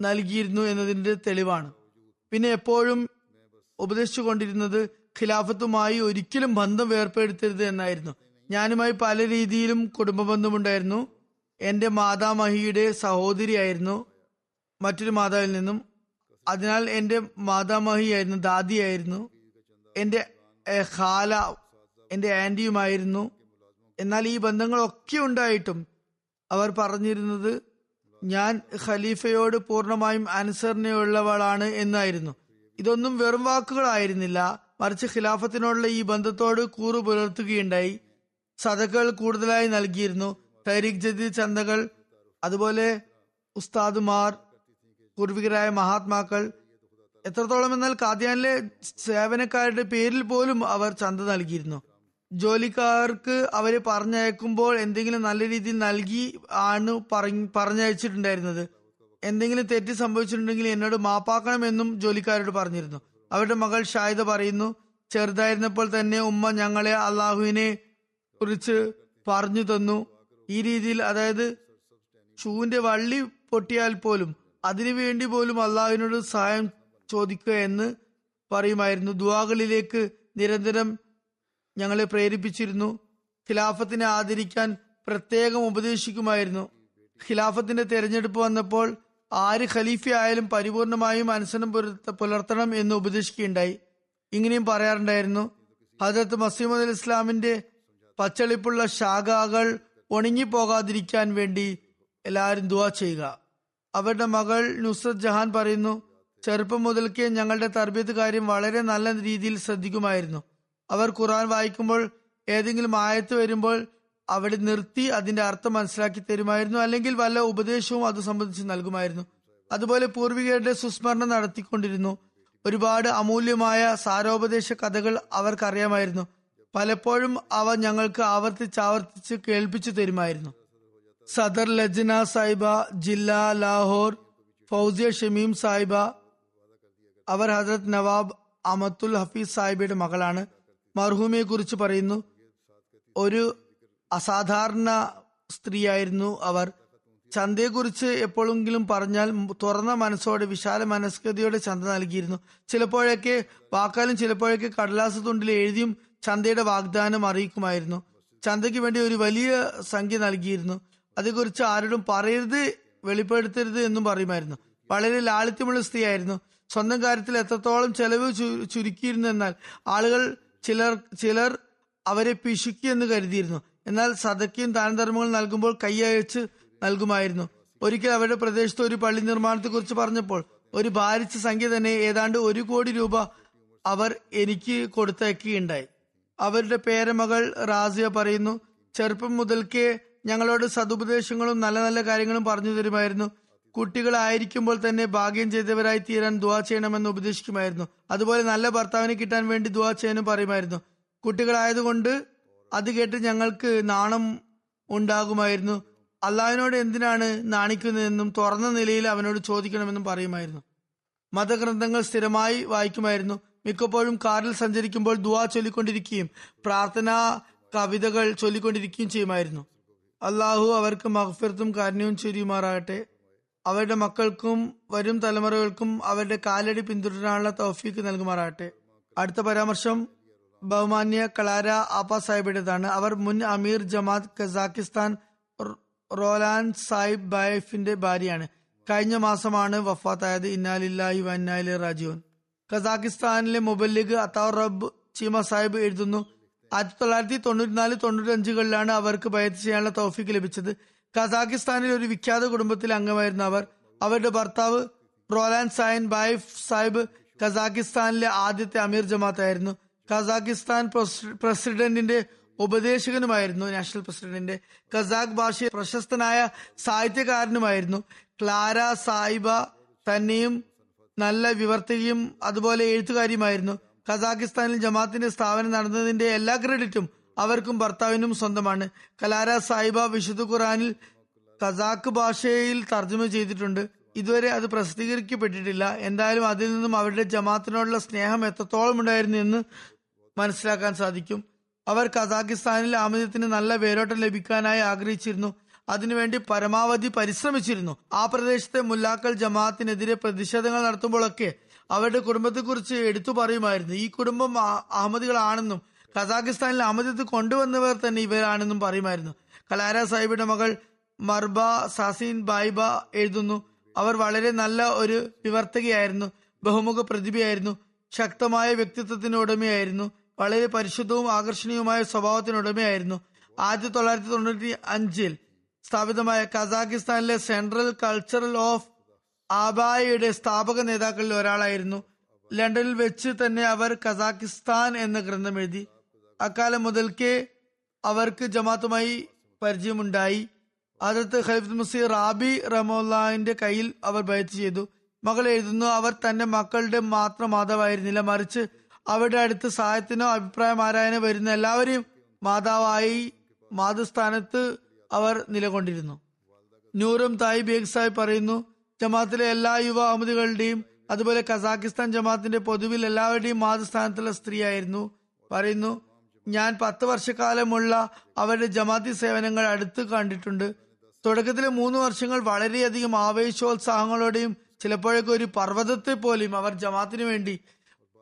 നൽകിയിരുന്നു എന്നതിന്റെ തെളിവാണ്. പിന്നെ എപ്പോഴും ഉപദേശിച്ചു കൊണ്ടിരുന്നത് ഖിലാഫത്തുമായി ഒരിക്കലും ബന്ധം വേർപ്പെടുത്തരുത് എന്നായിരുന്നു. ഞാനുമായി പല രീതിയിലും കുടുംബ ബന്ധമുണ്ടായിരുന്നു. എന്റെ മാതാമഹിയുടെ സഹോദരിയായിരുന്നു മറ്റൊരു മാതാവിൽ നിന്നും. അതിനാൽ എന്റെ മാതാമഹിയായിരുന്നു ദാദിയായിരുന്നു. എന്റെ ഖാല എന്റെ ആന്റിയുമായിരുന്നു. എന്നാൽ ഈ ബന്ധങ്ങളൊക്കെ ഉണ്ടായിട്ടും അവർ പറഞ്ഞിരുന്നത് ഞാൻ ഖലീഫയോട് പൂർണമായും അനുസരണയുള്ളവളാണ് എന്നായിരുന്നു. ഇതൊന്നും വെറും വാക്കുകളായിരുന്നില്ല. മറിച്ച് ഖിലാഫത്തിനോടുള്ള ഈ ബന്ധത്തോട് കൂറു പുലർത്തുകയുണ്ടായി. സതകൾ കൂടുതലായി നൽകിയിരുന്നു. തരീഖ് ജദീദ് ചന്തകൾ അതുപോലെ ഉസ്താദുമാർ പൂർവികരായ മഹാത്മാക്കൾ എത്രത്തോളം എന്നാൽ കാദ്യാനിലെ സേവനക്കാരുടെ പേരിൽ പോലും അവർ ചന്ത നൽകിയിരുന്നു. ജോലിക്കാർക്ക് അവരെ പറഞ്ഞയക്കുമ്പോൾ എന്തെങ്കിലും നല്ല രീതിയിൽ നൽകി ആണ് പറഞ്ഞ് പറഞ്ഞയച്ചിട്ടുണ്ടായിരുന്നത്. എന്തെങ്കിലും തെറ്റ് സംഭവിച്ചിട്ടുണ്ടെങ്കിൽ എന്നോട് മാപ്പാക്കണമെന്നും ജോലിക്കാരോട് പറഞ്ഞിരുന്നു. അവരുടെ മകൾ ഷാഹിദ പറയുന്നു ചെറുതായിരുന്നപ്പോൾ തന്നെ ഉമ്മ ഞങ്ങളെ അള്ളാഹുവിനെ കുറിച്ച് പറഞ്ഞു തന്നു. ഈ രീതിയിൽ അതായത് ഷൂവിന്റെ വള്ളി പൊട്ടിയാൽ പോലും അതിനു വേണ്ടി പോലും അള്ളാഹുവിനോട് സഹായം ചോദിക്കുക എന്ന് പറയുമായിരുന്നു. ദുവാകളിലേക്ക് നിരന്തരം ഞങ്ങളെ പ്രേരിപ്പിച്ചിരുന്നു. ഖിലാഫത്തിനെ ആദരിക്കാൻ പ്രത്യേകം ഉപദേശിക്കുമായിരുന്നു. ഖിലാഫത്തിന്റെ തെരഞ്ഞെടുപ്പ് വന്നപ്പോൾ ആര് ഖലീഫ ആയാലും പരിപൂർണമായും അനുസരണം പുലർത്ത- പുലർത്തണം എന്ന് ഉപദേശിക്കുകയുണ്ടായി. ഇങ്ങനെയും പറയാറുണ്ടായിരുന്നു. ഹജരത്ത് മസീമദ് അലി ഇസ്ലാമിന്റെ പച്ചളിപ്പുള്ള ശാഖകൾ ഉണങ്ങിപ്പോകാതിരിക്കാൻ വേണ്ടി എല്ലാവരും ദുവാ ചെയ്യുക. അവരുടെ മകൾ നുസ്രത് ജഹാൻ പറയുന്നു ചെറുപ്പം മുതൽക്കേ ഞങ്ങളുടെ തർബീത്ത് കാര്യം വളരെ നല്ല രീതിയിൽ ശ്രദ്ധിക്കുമായിരുന്നു. അവർ ഖുറാൻ വായിക്കുമ്പോൾ ഏതെങ്കിലും ആയത്ത് വരുമ്പോൾ അവിടെ നിർത്തി അതിന്റെ അർത്ഥം മനസ്സിലാക്കി തരുമായിരുന്നു. അല്ലെങ്കിൽ വല്ല ഉപദേശവും അത് സംബന്ധിച്ച് നൽകുമായിരുന്നു. അതുപോലെ പൂർവികരുടെ സുസ്മരണം നടത്തിക്കൊണ്ടിരുന്നു. ഒരുപാട് അമൂല്യമായ സാരോപദേശ കഥകൾ അവർക്കറിയാമായിരുന്നു. പലപ്പോഴും അവ ഞങ്ങൾക്ക് ആവർത്തിച്ചാവർത്തിച്ച് കേൾപ്പിച്ചു തരുമായിരുന്നു. സദർ ലജ്ന സാഹിബ ജില്ല ലാഹോർ ഫൗസിയ ഷമീം സാഹിബ അവർ ഹജരത് നവാബ് അമത്തുൽ ഹഫീസ് സാഹിബിയുടെ മകളാണ്. മർഹൂമിയെ കുറിച്ച് പറയുന്നു. ഒരു അസാധാരണ സ്ത്രീയായിരുന്നു അവർ. ചന്തയെക്കുറിച്ച് എപ്പോഴെങ്കിലും പറഞ്ഞാൽ തുറന്ന മനസ്സോടെ വിശാല മനസ്കൃതിയോടെ ചന്ത നൽകിയിരുന്നു. ചിലപ്പോഴൊക്കെ വാക്കാലും ചിലപ്പോഴൊക്കെ കടലാസ് തുണ്ടിൽ എഴുതിയും ചന്തയുടെ വാഗ്ദാനം അറിയിക്കുമായിരുന്നു. ചന്തയ്ക്ക് വേണ്ടി ഒരു വലിയ സംഖ്യ നൽകിയിരുന്നു. അതേക്കുറിച്ച് ആരോടും പറയരുത് വെളിപ്പെടുത്തരുത് എന്നും പറയുമായിരുന്നു. വളരെ ലാളിത്യമുള്ള സ്ത്രീയായിരുന്നു. സ്വന്തം കാര്യത്തിൽ എത്രത്തോളം ചെലവ് ചുരുക്കിയിരുന്നെന്നാൽ ആളുകൾ ചിലർ ചിലർ അവരെ പിശുക്കി എന്ന് കരുതിയിരുന്നു. എന്നാൽ സദയ്ക്കും ദാനധർമ്മങ്ങൾ നൽകുമ്പോൾ കൈയയച്ച് നൽകുമായിരുന്നു. ഒരിക്കൽ അവരുടെ പ്രദേശത്ത് ഒരു പള്ളി നിർമ്മാണത്തെ കുറിച്ച് പറഞ്ഞപ്പോൾ ഒരു ഭാരിച്ച സംഖ്യ തന്നെ ഏതാണ്ട് ഒരു കോടി രൂപ അവർ എനിക്ക് കൊടുത്തയക്കുകയുണ്ടായി. അവരുടെ പേരമകൾ റാസിയ പറയുന്നു ചെറുപ്പം മുതൽക്കേ ഞങ്ങളോട് സതുപദേശങ്ങളും നല്ല നല്ല കാര്യങ്ങളും പറഞ്ഞു തരുമായിരുന്നു. കുട്ടികളായിരിക്കുമ്പോൾ തന്നെ ഭാഗ്യം ചെയ്തവരായി തീരാൻ ദുവാ ചെയ്യണമെന്ന് ഉപദേശിക്കുമായിരുന്നു. അതുപോലെ നല്ല ഭർത്താവിനെ കിട്ടാൻ വേണ്ടി ദുവാ ചെയ്യാനും പറയുമായിരുന്നു. കുട്ടികളായതുകൊണ്ട് അത് കേട്ട് ഞങ്ങൾക്ക് നാണം ഉണ്ടാകുമായിരുന്നു. അള്ളാഹിനോട് എന്തിനാണ് നാണിക്കുന്നതെന്നും തുറന്ന നിലയിൽ അവനോട് ചോദിക്കണമെന്നും പറയുമായിരുന്നു. മതഗ്രന്ഥങ്ങൾ സ്ഥിരമായി വായിക്കുമായിരുന്നു. മിക്കപ്പോഴും കാറിൽ സഞ്ചരിക്കുമ്പോൾ ദുവാ ചൊല്ലിക്കൊണ്ടിരിക്കുകയും പ്രാർത്ഥനാ കവിതകൾ ചൊല്ലിക്കൊണ്ടിരിക്കുകയും ചെയ്യുമായിരുന്നു. അള്ളാഹു അവർക്ക് മഹഫിർത്തും കാരുണ്യവും ചൊരിയുമാറാകട്ടെ. അവരുടെ മക്കൾക്കും വരും തലമുറകൾക്കും അവരുടെ കാലടി പിന്തുടരാനുള്ള തൗഫീക്ക് നൽകുമാറാകട്ടെ. അടുത്ത പരാമർശം ബഹുമാന്യ കളാര ആപ്പ സാഹിബിയുടേതാണ്. അവർ മുൻ അമീർ ജമാത് കസാക്കിസ്ഥാൻ റോലാൻ സാഹിബ് ബൈഫിന്റെ ഭാര്യയാണ്. കഴിഞ്ഞ മാസമാണ് വഫാത്തായത്. ഇന്നാലില്ലാഹി വന്നാലി റാജീവൻ കസാക്കിസ്ഥാനിലെ മുബല്ലിഗ് അത്താർ റബ്ബ് ചീമ സാഹിബ് എഴുതുന്നു. ആയിരത്തി തൊള്ളായിരത്തി തൊണ്ണൂറ്റിനാല് തൊണ്ണൂറ്റഞ്ചുകളിലാണ് അവർക്ക് ബയത്ത് ചെയ്യാനുള്ള തൗഫീക്ക് ലഭിച്ചത്. കസാക്കിസ്ഥാനിൽ ഒരു വിഖ്യാത കുടുംബത്തിലെ അംഗമായിരുന്നു അവർ. അവരുടെ ഭർത്താവ് റോലാൻ സായൻ ബായിഫ് സാഹിബ് കസാക്കിസ്ഥാനിലെ ആദ്യത്തെ അമീർ ജമാഅത്തായിരുന്നു കസാക്കിസ്ഥാൻ പ്രസിഡന്റിന്റെ ഉപദേശകനുമായിരുന്നു നാഷണൽ പ്രസിഡന്റിന്റെ. കസാഖ് ഭാഷയിൽ പ്രശസ്തനായ സാഹിത്യകാരനുമായിരുന്നു. ക്ലാര സായിബ തന്നെയും നല്ല വിവർത്തകയും അതുപോലെ എഴുത്തുകാരിയുമായിരുന്നു. കസാക്കിസ്ഥാനിൽ ജമാഅത്തിന്റെ സ്ഥാപനം നടന്നതിന്റെ എല്ലാ ക്രെഡിറ്റും അവർക്കും ഭർത്താവിനും സ്വന്തമാണ്. കലാര സായിബ വിശുദ്ധ ഖുറാനിൽ കസാക്ക് ഭാഷയിൽ തർജമ ചെയ്തിട്ടുണ്ട്. ഇതുവരെ അത് പ്രസിദ്ധീകരിക്കപ്പെട്ടിട്ടില്ല. എന്തായാലും അതിൽ നിന്നും അവരുടെ ജമാത്തിനോടുള്ള സ്നേഹം എത്രത്തോളം ഉണ്ടായിരുന്നു എന്ന് മനസ്സിലാക്കാൻ സാധിക്കും. അവർ കസാക്കിസ്ഥാനിൽ ആമിതത്തിന് നല്ല വേരോട്ടം ലഭിക്കാനായി ആഗ്രഹിച്ചിരുന്നു. അതിനുവേണ്ടി പരമാവധി പരിശ്രമിച്ചിരുന്നു. ആ പ്രദേശത്തെ മുല്ലാക്കൾ ജമാഅത്തിനെതിരെ പ്രതിഷേധങ്ങൾ നടത്തുമ്പോഴൊക്കെ അവരുടെ കുടുംബത്തെക്കുറിച്ച് എടുത്തു പറയുമായിരുന്നു. ഈ കുടുംബം അഹമ്മദികളാണെന്നും കസാഖിസ്ഥാനിൽ അമിതത്തിൽ കൊണ്ടുവന്നവർ തന്നെ ഇവരാണെന്നും പറയുമായിരുന്നു. കലാര സാഹിബിന്റെ മകൾ മർബ സസീൻ ബായിബ എഴുതുന്നു. അവർ വളരെ നല്ല ഒരു വിവർത്തകയായിരുന്നു ബഹുമുഖ പ്രതിഭയായിരുന്നു ശക്തമായ വ്യക്തിത്വത്തിന് ഉടമയായിരുന്നു വളരെ പരിശുദ്ധവും ആകർഷണീയവുമായ സ്വഭാവത്തിന് ഉടമയായിരുന്നു. ആയിരത്തി തൊള്ളായിരത്തി തൊണ്ണൂറ്റി അഞ്ചിൽ സ്ഥാപിതമായ കസാഖിസ്ഥാനിലെ സെൻട്രൽ കൾച്ചറൽ ഓഫ് ആബായയുടെ സ്ഥാപക നേതാക്കളിൽ ഒരാളായിരുന്നു. ലണ്ടനിൽ വെച്ച് തന്നെ അവർ കസാഖിസ്ഥാൻ എന്ന ഗ്രന്ഥം എഴുതി. അക്കാലം മുതൽക്കേ അവർക്ക് ജമാത്തുമായി പരിചയമുണ്ടായി. അതിർത്ത് ഖലീഫ് മുസീർ റാബി റമോല്ലാന്റെ കയ്യിൽ അവർ ബയത്ത് ചെയ്തു. മകൾ എഴുതുന്നു അവർ തന്റെ മക്കളുടെ മാത്രം മാതാവായിരുന്നില്ല. മറിച്ച് അവരുടെ അടുത്ത് സഹായത്തിനോ അഭിപ്രായം ആരായനോ വരുന്ന എല്ലാവരെയും മാതാവായി മാതൃസ്ഥാനത്ത് അവർ നിലകൊണ്ടിരുന്നു. നൂറും തായ് ബേഗ് സാഹിബ് പറയുന്നു ജമാത്തിലെ എല്ലാ യുവ അഹമ്മദികളുടെയും അതുപോലെ കസാക്കിസ്ഥാൻ ജമാത്തിന്റെ പൊതുവിൽ എല്ലാവരുടെയും മാതൃസ്ഥാനത്തുള്ള സ്ത്രീയായിരുന്നു. പറയുന്നു ഞാൻ പത്ത് വർഷക്കാലമുള്ള അവരുടെ ജമാഅത്തി സേവനങ്ങൾ അടുത്ത് കണ്ടിട്ടുണ്ട്. തുടക്കത്തിലെ മൂന്ന് വർഷങ്ങൾ വളരെയധികം ആവേശോത്സാഹങ്ങളോടെയും ചിലപ്പോഴൊക്കെ ഒരു പർവതത്തെ പോലെയും അവർ ജമാഅത്തിന് വേണ്ടി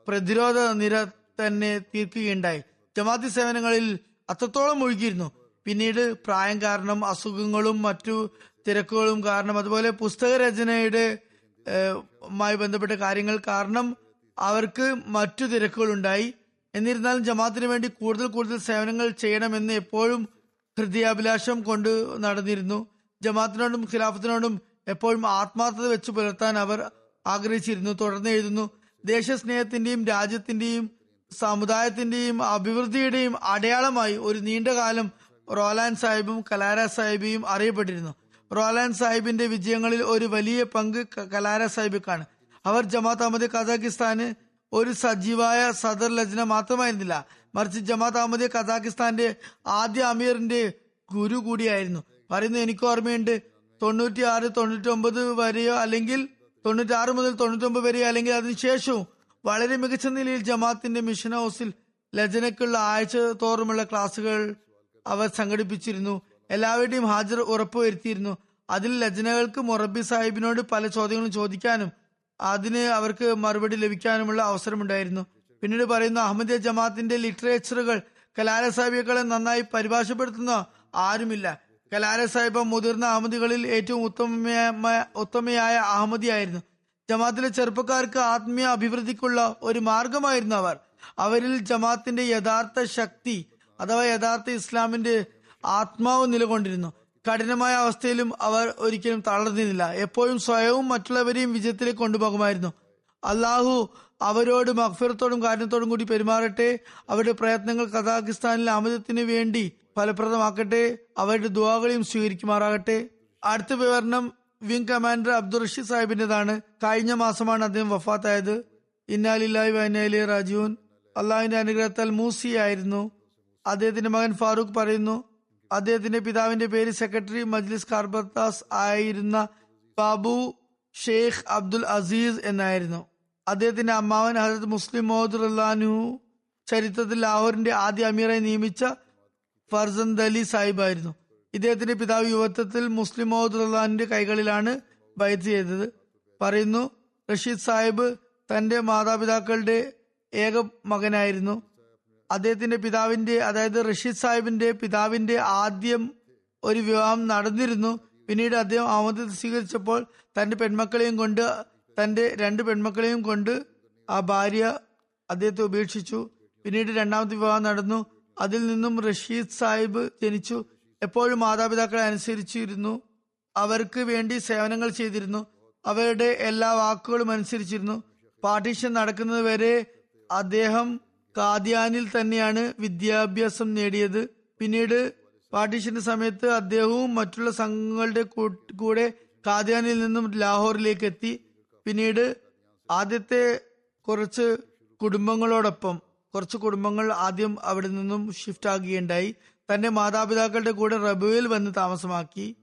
പ്രതിരോധ നിര തന്നെ തീർക്കുകയുണ്ടായി. ജമാഅത്തി സേവനങ്ങളിൽ അത്രത്തോളം ഒഴുകിയിരുന്നു പിന്നീട് പ്രായം കാരണം അസുഖങ്ങളും മറ്റു തിരക്കുകളും കാരണം അതുപോലെ പുസ്തക രചനയുടെ മായി ബന്ധപ്പെട്ട കാര്യങ്ങൾ കാരണം അവർക്ക് മറ്റു തിരക്കുകൾ ഉണ്ടായി എന്നിരുന്നാലും ജമാഅത്തിന് വേണ്ടി കൂടുതൽ കൂടുതൽ സേവനങ്ങൾ ചെയ്യണമെന്ന് എപ്പോഴും ഹൃദയാഭിലാഷം കൊണ്ട് നടന്നിരുന്നു. ജമാഅത്തിനോടും ഖിലാഫത്തിനോടും എപ്പോഴും ആത്മാർത്ഥത വെച്ച് പുലർത്താൻ അവർ ആഗ്രഹിച്ചിരുന്നു. തുടർന്ന് എഴുതുന്നു ദേശസ്നേഹത്തിന്റെയും രാജ്യത്തിന്റെയും സമുദായത്തിന്റെയും അഭിവൃദ്ധിയുടെയും അടയാളമായി ഒരു നീണ്ടകാലം റോലാൻ സാഹിബും കലാര സാഹിബിയും അറിയപ്പെട്ടിരുന്നു. റോലാൻ സാഹിബിന്റെ വിജയങ്ങളിൽ ഒരു വലിയ പങ്ക് കലാര സാഹിബിക്കാണ്. അവർ ജമാഅത്ത് അഹമ്മദ് കസാഖിസ്ഥാന് ഒരു സജീവായ സദർ ലജ്ന മാത്രമായിരുന്നില്ല. മറിച്ച് ജമാഅത്ത് അഹമ്മദ് കസാഖിസ്ഥാന്റെ ആദ്യ അമീറിന്റെ ഗുരു കൂടിയായിരുന്നു. പറയുന്നു എനിക്ക് ഓർമ്മയുണ്ട്. തൊണ്ണൂറ്റി ആറ് തൊണ്ണൂറ്റി ഒമ്പത് വരെയോ അല്ലെങ്കിൽ തൊണ്ണൂറ്റി ആറ് മുതൽ തൊണ്ണൂറ്റി ഒമ്പത് വരെയോ അല്ലെങ്കിൽ അതിനുശേഷവും വളരെ മികച്ച നിലയിൽ ജമാഅത്തിന്റെ മിഷൻ ഹൗസിൽ ലജനക്കുള്ള ആഴ്ച തോറുമുള്ള ക്ലാസുകൾ അവർ സംഘടിപ്പിച്ചിരുന്നു. എല്ലാവരുടെയും ഹാജർ ഉറപ്പുവരുത്തിയിരുന്നു. അതിൽ ലജനകൾക്ക് മൊറബി സാഹിബിനോട് പല ചോദ്യങ്ങളും ചോദിക്കാനും അതിന് അവർക്ക് മറുപടി ലഭിക്കാനുമുള്ള അവസരമുണ്ടായിരുന്നു. പിന്നീട് പറയുന്ന അഹമ്മദിയ ജമാഅത്തിന്റെ ലിറ്ററേച്ചറുകൾ കലാല സാഹിബികളെ നന്നായി പരിഭാഷപ്പെടുത്തുന്ന ആരുമില്ല. കലാല സാഹിബ മുതിർന്ന അഹമ്മദികളിൽ ഏറ്റവും ഉത്തമ ഉത്തമയായ അഹമ്മദിയായിരുന്നു ജമാഅത്തിലെ ചെറുപ്പക്കാർക്ക് ആത്മീയ അഭിവൃദ്ധിക്കുള്ള ഒരു മാർഗമായിരുന്നു അവർ. അവരിൽ ജമാഅത്തിന്റെ യഥാർത്ഥ ശക്തി അഥവാ യഥാർത്ഥ ഇസ്ലാമിന്റെ ആത്മാവ് നിലകൊണ്ടിരുന്നു. കഠിനമായ അവസ്ഥയിലും അവർ ഒരിക്കലും തളർന്നിരുന്നില്ല. എപ്പോഴും സ്വയവും മറ്റുള്ളവരെയും വിജയത്തിലേക്ക് കൊണ്ടുപോകുമായിരുന്നു. അള്ളാഹു അവരോട് മഹ്ഫിറത്തോടും കാരണത്തോടും കൂടി പെരുമാറട്ടെ. അവരുടെ പ്രയത്നങ്ങൾ കസാഖിസ്ഥാനിലെ അമിതത്തിന് വേണ്ടി ഫലപ്രദമാക്കട്ടെ. അവരുടെ ദുവാകളെയും സ്വീകരിക്കുമാറാകട്ടെ. അടുത്ത വിവരണം വിംഗ് കമാൻഡർ അബ്ദുൾ റഷീദ് സാഹിബിന്റേതാണ്. കഴിഞ്ഞ മാസമാണ് അദ്ദേഹം വഫാത്തായത്. ഇന്നാലില്ലായി വൈനയിലെ രാജീവൻ അള്ളാഹുവിന്റെ അനുഗ്രഹത്താൽ മൂസി ആയിരുന്നു അദ്ദേഹത്തിന്റെ മകൻ ഫാറൂഖ് പറയുന്നു അദ്ദേഹത്തിന്റെ പിതാവിന്റെ പേര് സെക്രട്ടറി മജ്ലിസ് കാർബത്താസ് ആയിരുന്ന ബാബു ഷെയ്ഖ് അബ്ദുൽ അസീസ് എന്നായിരുന്നു. അദ്ദേഹത്തിന്റെ അമ്മാവൻ ഹജരത് മുസ്ലിം മോഹദ് റഹ്ലാനു ചരിത്രത്തിൽ ലാഹോറിന്റെ ആദ്യ അമീറായി നിയമിച്ച ഫർസന്ത് അലി സാഹിബായിരുന്നു ഇദ്ദേഹത്തിന്റെ പിതാവ് യുവത്വത്തിൽ മുസ്ലിം മോഹദ് റഹ്ലാനിന്റെ കൈകളിലാണ് ബൈത്ത് ചെയ്തത്. പറയുന്നു റഷീദ് സാഹിബ് തന്റെ മാതാപിതാക്കളുടെ ഏക മകനായിരുന്നു. അദ്ദേഹത്തിന്റെ പിതാവിന്റെ അതായത് റഷീദ് സാഹിബിന്റെ പിതാവിന്റെ ആദ്യം ഒരു വിവാഹം നടന്നിരുന്നു. പിന്നീട് അദ്ദേഹം അഹമ്മദ് സ്വീകരിച്ചപ്പോൾ തന്റെ പെൺമക്കളെയും കൊണ്ട് തന്റെ രണ്ട് പെൺമക്കളെയും കൊണ്ട് ആ ഭാര്യ അദ്ദേഹത്തെ ഉപേക്ഷിച്ചു. പിന്നീട് രണ്ടാമത്തെ വിവാഹം നടന്നു. അതിൽ നിന്നും റഷീദ് സാഹിബ് ജനിച്ചു. എപ്പോഴും മാതാപിതാക്കളെ അനുസരിച്ചിരുന്നു. അവർക്ക് വേണ്ടി സേവനങ്ങൾ ചെയ്തിരുന്നു. അവരുടെ എല്ലാ വാക്കുകളും അനുസരിച്ചിരുന്നു. പാർട്ടീഷൻ നടക്കുന്നത് വരെ അദ്ദേഹം കാദ്യാനിൽ തന്നെയാണ് വിദ്യാഭ്യാസം നേടിയത്. പിന്നീട് പാർട്ടീഷന്റെ സമയത്ത് അദ്ദേഹവും മറ്റുള്ള സംഘങ്ങളുടെ കൂടെ കാദ്യാനിൽ നിന്നും ലാഹോറിലേക്ക് എത്തി. പിന്നീട് ആദ്യത്തെ കുറച്ച് കുടുംബങ്ങളോടൊപ്പം കുറച്ച് കുടുംബങ്ങൾ ആദ്യം അവിടെ നിന്നും ഷിഫ്റ്റ് ആകുകയുണ്ടായി. തന്റെ മാതാപിതാക്കളുടെ കൂടെ റബുവിൽ വന്ന് താമസമാക്കി.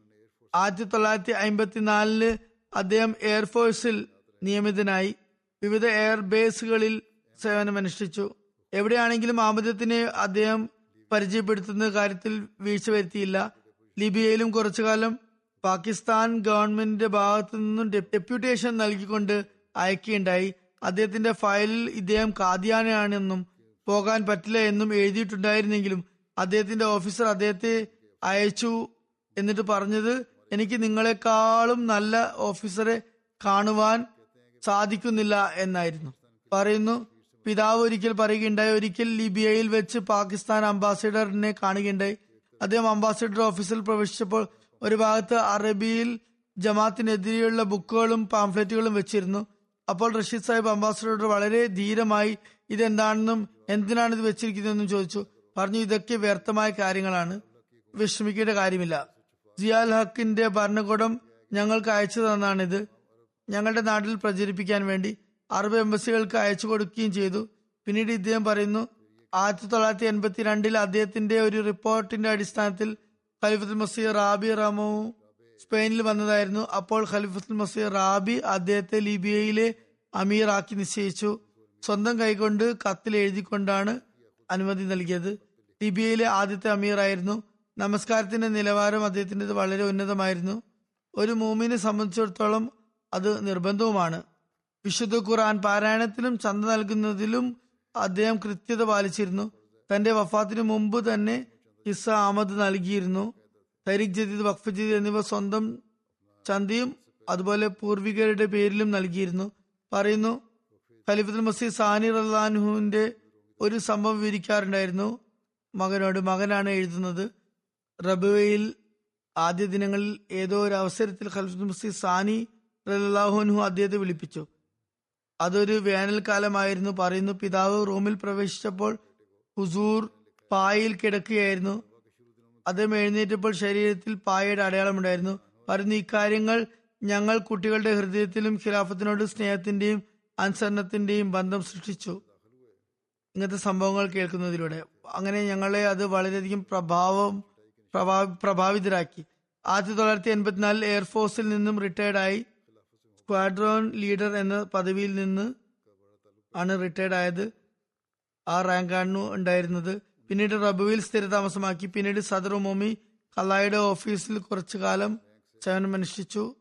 ആയിരത്തി തൊള്ളായിരത്തി അമ്പത്തിനാലിൽ അദ്ദേഹം എയർഫോഴ്സിൽ നിയമിതനായി. വിവിധ എയർ ബേസുകളിൽ സേവനമനുഷ്ഠിച്ചു. എവിടെയാണെങ്കിലും ആമദത്തിനെ അദ്ദേഹം പരിചയപ്പെടുത്തുന്ന കാര്യത്തിൽ വീഴ്ച വരുത്തിയില്ല. ലിബിയയിലും കുറച്ചുകാലം പാകിസ്ഥാൻ ഗവൺമെന്റിന്റെ ഭാഗത്തു നിന്നും ഡെപ്യൂട്ടേഷൻ നൽകിക്കൊണ്ട് അയക്കുകയുണ്ടായി. അദ്ദേഹത്തിന്റെ ഫയലിൽ ഇദ്ദേഹം കാദ്യാനാണെന്നും പോകാൻ പറ്റില്ല എന്നും എഴുതിയിട്ടുണ്ടായിരുന്നെങ്കിലും അദ്ദേഹത്തിന്റെ ഓഫീസർ അദ്ദേഹത്തെ അയച്ചു എന്നിട്ട് പറഞ്ഞത് എനിക്ക് നിങ്ങളെക്കാളും നല്ല ഓഫീസറെ കാണുവാൻ സാധിക്കുന്നില്ല എന്നായിരുന്നു. പറയുന്നു പിതാവ് ഒരിക്കൽ പറയുകയുണ്ടായി. ഒരിക്കൽ ലിബിയയിൽ വെച്ച് പാകിസ്ഥാൻ അംബാസിഡറിനെ കാണുകയുണ്ടായി. അദ്ദേഹം അംബാസിഡർ ഓഫീസിൽ പ്രവേശിച്ചപ്പോൾ ഒരു ഭാഗത്ത് അറബിയിൽ ജമാത്തിനെതിരെയുള്ള ബുക്കുകളും പാംഫ്ലെറ്റുകളും വെച്ചിരുന്നു. അപ്പോൾ റഷീദ് സാഹിബ് അംബാസിഡർ വളരെ ധീരമായി ഇതെന്താണെന്നും എന്തിനാണ് ഇത് വെച്ചിരിക്കുന്നതെന്നും ചോദിച്ചു. പറഞ്ഞു ഇതൊക്കെ വ്യർത്ഥമായ കാര്യങ്ങളാണ്. വിഷമിക്കേണ്ട കാര്യമില്ല. ജിയാൽ ഹക്കിന്റെ ഭരണകൂടം ഞങ്ങൾക്ക് അയച്ചു തന്നാണിത് ഞങ്ങളുടെ നാട്ടിൽ പ്രചരിപ്പിക്കാൻ വേണ്ടി അറബ് എംബസികൾക്ക് അയച്ചു കൊടുക്കുകയും ചെയ്തു. പിന്നീട് ഇദ്ദേഹം പറയുന്നു ആയിരത്തി തൊള്ളായിരത്തി എൺപത്തി രണ്ടിൽ അദ്ദേഹത്തിന്റെ ഒരു റിപ്പോർട്ടിന്റെ അടിസ്ഥാനത്തിൽ ഖലിഫുൽ മസീർ റാബി റമോ സ്പെയിനിൽ വന്നതായിരുന്നു. അപ്പോൾ ഖലിഫുൽ മസീർ റാബി അദ്ദേഹത്തെ ലിബിയയിലെ അമീർ ആക്കി നിശ്ചയിച്ചു. സ്വന്തം കൈകൊണ്ട് കത്തിൽ എഴുതിക്കൊണ്ടാണ് അനുമതി നൽകിയത്. ലിബിയയിലെ ആദ്യത്തെ അമീർ ആയിരുന്നു. നമസ്കാരത്തിന്റെ നിലവാരം അദ്ദേഹത്തിന്റെത് വളരെ ഉന്നതമായിരുന്നു. ഒരു മൂമിനെ സംബന്ധിച്ചിടത്തോളം അത് നിർബന്ധവുമാണ്. വിശുദ്ധ ഖുർആൻ പാരായണത്തിലും ചന്ത നൽകുന്നതിലും അദ്ദേഹം കൃത്യത പാലിച്ചിരുന്നു. തന്റെ വഫാത്തിന് മുമ്പ് തന്നെ ഇസ അഹമ്മദ് നൽകിയിരുന്നു. തരിഖ് ജദീദ് വഖഫ് ജദീദ് എന്നിവ സ്വന്തം ചന്തയും അതുപോലെ പൂർവികരുടെ പേരിലും നൽകിയിരുന്നു. പറയുന്നു ഖലിഫുൽ മസീദ് സാനി റഹ്ലാൻഹുവിന്റെ ഒരു സംഭവം വിവരിക്കാറുണ്ടായിരുന്നു. മകനോട് മകനാണ് എഴുതുന്നത് റബുവയിൽ ആദ്യ ദിനങ്ങളിൽ ഏതോ ഒരു അവസരത്തിൽ ഖലിഫുൽ മസീദ് സാനി റഹ്ലാഹുൻഹു അദ്ദേഹത്തെ വിളിപ്പിച്ചു. അതൊരു വേനൽക്കാലമായിരുന്നു. പറയുന്നു പിതാവ് റൂമിൽ പ്രവേശിച്ചപ്പോൾ ഹുസൂർ പായയിൽ കിടക്കുകയായിരുന്നു. അദ്ദേഹം എഴുന്നേറ്റപ്പോൾ ശരീരത്തിൽ പായയുടെ അടയാളമുണ്ടായിരുന്നു പറയുന്നു ഇക്കാര്യങ്ങൾ ഞങ്ങൾ കുട്ടികളുടെ ഹൃദയത്തിലും ഖിലാഫത്തിനോട് സ്നേഹത്തിന്റെയും അനുസരണത്തിന്റെയും ബന്ധം സൃഷ്ടിച്ചു. ഇങ്ങനത്തെ സംഭവങ്ങൾ കേൾക്കുന്നതിലൂടെ. അങ്ങനെ ഞങ്ങളെ അത് വളരെയധികം പ്രഭാവം പ്രഭാ- പ്രഭാവിതരാക്കി. ആയിരത്തി തൊള്ളായിരത്തി എൺപത്തിനാലിൽ എയർഫോഴ്സിൽ നിന്നും റിട്ടയർഡ് ആയി. സ്ക്വാഡ്രോൺ ലീഡർ എന്ന പദവിയിൽ നിന്ന് ആണ് റിട്ടയർഡ് ആയത്. ആ റാങ്കാണ് ഉണ്ടായിരുന്നത്. പിന്നീട് റബുവിൽ സ്ഥിരതാമസമാക്കി. പിന്നീട് സദർ ഉമോമി കലായുടെ ഓഫീസിൽ കുറച്ചു കാലം സേവനമനുഷ്ഠിച്ചു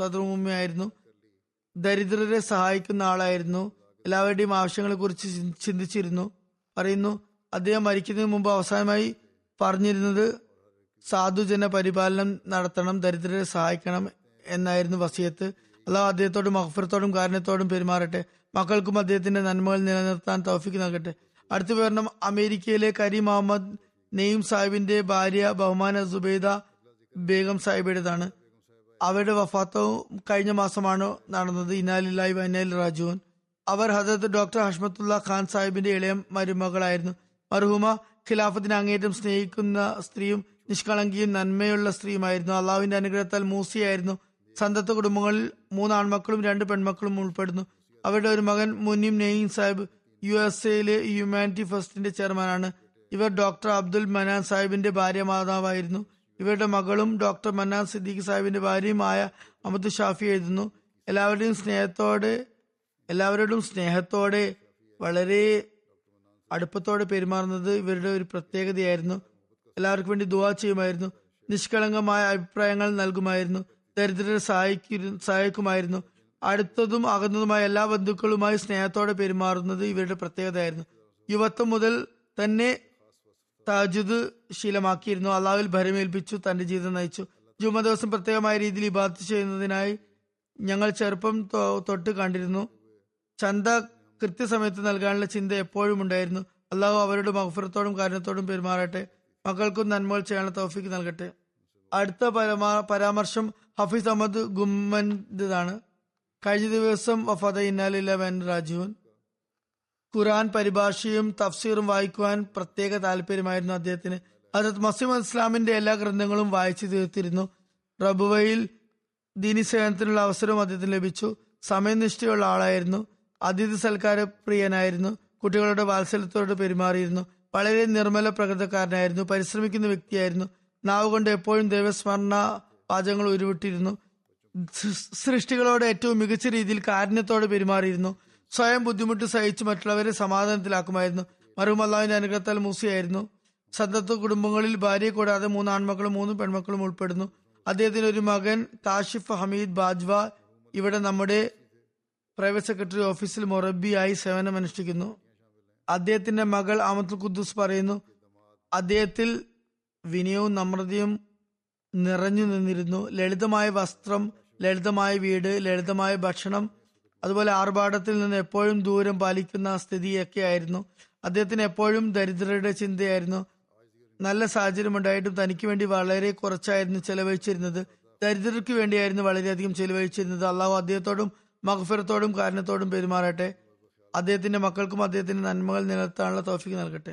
സദർ ഉമോമി ആയിരുന്നു. ദരിദ്രരെ സഹായിക്കുന്ന ആളായിരുന്നു. എല്ലാവരുടെയും ആവശ്യങ്ങളെ കുറിച്ച് ചിന്തിച്ചിരുന്നു. പറയുന്നു അദ്ദേഹം മരിക്കുന്നതിന് മുമ്പ് അവസാനമായി പറഞ്ഞിരുന്നത് സാധുജന പരിപാലനം നടത്തണം ദരിദ്രരെ സഹായിക്കണം എന്നായിരുന്നു വസിയത്ത്. അള്ളാഹു അദ്ദേഹത്തോടും അഹ്ഫറത്തോടും കാരണത്തോടും പെരുമാറട്ടെ. മക്കൾക്കും അദ്ദേഹത്തിന്റെ നന്മകൾ നിലനിർത്താൻ തൗഫിക്ക് നൽകട്ടെ. അടുത്ത വിവരണം അമേരിക്കയിലെ കരീം അഹമ്മദ് നെയ്യം സാഹിബിന്റെ ഭാര്യ ബഹുമാന സുബൈദ ബേഗം സാഹിബിയുടേതാണ്. അവരുടെ വഫാത്തവും കഴിഞ്ഞ മാസമാണ് നടന്നത്. ഇനാലില്ലായി വൈനാൽ റാജുവൻ അവർ ഹജരത്ത് ഡോക്ടർ ഹഷ്മത്തുള്ള ഖാൻ സാഹിബിന്റെ ഇളയ മരുമകളായിരുന്നു. മർഹൂമ ഖിലാഫത്തിന് അങ്ങേറ്റം സ്നേഹിക്കുന്ന സ്ത്രീയും നിഷ്കളങ്കിയും നന്മയുള്ള സ്ത്രീയുമായിരുന്നു. അള്ളാഹുവിന്റെ അനുഗ്രഹത്താൽ മൂസിയായിരുന്നു. സന്തത്ത കുടുംബങ്ങളിൽ മൂന്ന് ആൺമക്കളും രണ്ട് പെൺമക്കളും ഉൾപ്പെടുന്നു. അവരുടെ ഒരു മകൻ മുനിം നെയ്ൻ സാഹിബ് യു എസ് എയിലെ ഹ്യൂമാനിറ്റി ഫസ്റ്റിന്റെ ചെയർമാനാണ്. ഇവർ ഡോക്ടർ അബ്ദുൽ മനാൻ സാഹിബിന്റെ ഭാര്യ മാതാവായിരുന്നു. ഇവരുടെ മകളും ഡോക്ടർ മന്നാൻ സിദ്ദീഖ് സാഹിബിന്റെ ഭാര്യയുമായ അമദ് ഷാഫി എഴുതുന്നു. എല്ലാവരുടെയും സ്നേഹത്തോടെ എല്ലാവരോടും സ്നേഹത്തോടെ വളരെ അടുപ്പത്തോടെ പെരുമാറുന്നത് ഇവരുടെ ഒരു പ്രത്യേകതയായിരുന്നു. എല്ലാവർക്കും വേണ്ടി ദുവാ ചെയ്യുമായിരുന്നു. നിഷ്കളങ്കമായ അഭിപ്രായങ്ങൾ നൽകുമായിരുന്നു. ദരിദ്രരെ സഹായിക്കു സഹായിക്കുമായിരുന്നു. അടുത്തതും അകന്നതുമായ എല്ലാ ബന്ധുക്കളുമായി സ്നേഹത്തോടെ പെരുമാറുന്നത് ഇവരുടെ പ്രത്യേകതയായിരുന്നു. യുവത്വം മുതൽ തന്നെ താജുദ് ശീലമാക്കിയിരുന്നു. അള്ളാഹുവിൽ ഭരമേൽപ്പിച്ചു തന്റെ ജീവിതം നയിച്ചു. ജുമ ദിവസം പ്രത്യേകമായ രീതിയിൽ ഇബാദത്ത് ചെയ്യുന്നതിനായി ഞങ്ങൾ ചെറുപ്പം തൊട്ട് കണ്ടിരുന്നു. ചന്ത കൃത്യസമയത്ത് നൽകാനുള്ള ചിന്ത എപ്പോഴും ഉണ്ടായിരുന്നു. അള്ളാഹു അവരുടെ മഹഫുറത്തോടും കാരണത്തോടും പെരുമാറട്ടെ. മക്കൾക്കും നന്മകൾ ചെയ്യാനുള്ള തോഫിക്ക് നൽകട്ടെ. അടുത്ത പരമാ പരാമർശം ഹഫീസ് അഹമ്മദ് ഗുമ്മന്റെതാണ് കഴിഞ്ഞ ദിവസം വഫാദ ഇന്നാലില്ല വൻ രാജുവൻ ഖുറാൻ പരിഭാഷയും തഫ്സീറും വായിക്കുവാൻ പ്രത്യേക താല്പര്യമായിരുന്നു അദ്ദേഹത്തിന്. അതത് മസീം ഇസ്ലാമിന്റെ എല്ലാ ഗ്രന്ഥങ്ങളും വായിച്ചു തീർത്തിരുന്നു. റബുവയിൽ ദീനി സേവനത്തിനുള്ള അവസരവും അദ്ദേഹത്തിന് ലഭിച്ചു. സമയനിഷ്ഠയുള്ള ആളായിരുന്നു. അതിഥി സൽക്കാര പ്രിയനായിരുന്നു കുട്ടികളുടെ വാത്സല്യത്തോട് പെരുമാറിയിരുന്നു. വളരെ നിർമ്മല പ്രകൃതക്കാരനായിരുന്നു. പരിശ്രമിക്കുന്ന വ്യക്തിയായിരുന്നു. നാവ് കൊണ്ട് എപ്പോഴും ദൈവസ്മരണ വാചകങ്ങൾ ഉരുവിട്ടിരുന്നു. സൃഷ്ടികളോട് ഏറ്റവും മികച്ച രീതിയിൽ കാരുണ്യത്തോടെ പെരുമാറിയിരുന്നു. സ്വയം ബുദ്ധിമുട്ട് സഹിച്ച് മറ്റുള്ളവരെ സമാധാനത്തിലാക്കുമായിരുന്നു. മറും അള്ളാഹുവിന്റെ അനുഗ്രഹത്താൽ മൂസിയായിരുന്നു. സന്തത്വ കുടുംബങ്ങളിൽ ഭാര്യയെ കൂടാതെ മൂന്ന് ആൺമക്കളും മൂന്ന് പെൺമക്കളും ഉൾപ്പെടുന്നു. അദ്ദേഹത്തിന് ഒരു മകൻ കാഷിഫ് ഹമീദ് ബാജ്വ ഇവിടെ നമ്മുടെ പ്രൈവറ്റ് സെക്രട്ടറി ഓഫീസിൽ മൊറബിയായി സേവനമനുഷ്ഠിക്കുന്നു അദ്ദേഹത്തിന്റെ മകൾ അമത്തുൽ ഖുദ്ദൂസ് പറയുന്നു അദ്ദേഹത്തിൽ വിനയവും നമ്രതയും നിറഞ്ഞു നിന്നിരുന്നു. ലളിതമായ വസ്ത്രം ലളിതമായ വീട് ലളിതമായ ഭക്ഷണം അതുപോലെ ആർഭാടത്തിൽ നിന്ന് എപ്പോഴും ദൂരം പാലിക്കുന്ന സ്ഥിതിയൊക്കെ ആയിരുന്നു അദ്ദേഹത്തിന് എപ്പോഴും ദരിദ്രരുടെ ചിന്തയായിരുന്നു. നല്ല സാഹചര്യം ഉണ്ടായിട്ടും തനിക്ക് വേണ്ടി വളരെ കുറച്ചായിരുന്നു ചെലവഴിച്ചിരുന്നത്. ദരിദ്രർക്ക് വേണ്ടിയായിരുന്നു വളരെയധികം ചെലവഴിച്ചിരുന്നത്. അള്ളാഹു അദ്ദേഹത്തോടും മഹഫിറത്തോടും കാരണത്തോടും പെരുമാറട്ടെ. അദ്ദേഹത്തിന്റെ മക്കൾക്കും അദ്ദേഹത്തിന്റെ നന്മകൾ നിലനിർത്താനുള്ള തോഫിക്ക് നൽകട്ടെ.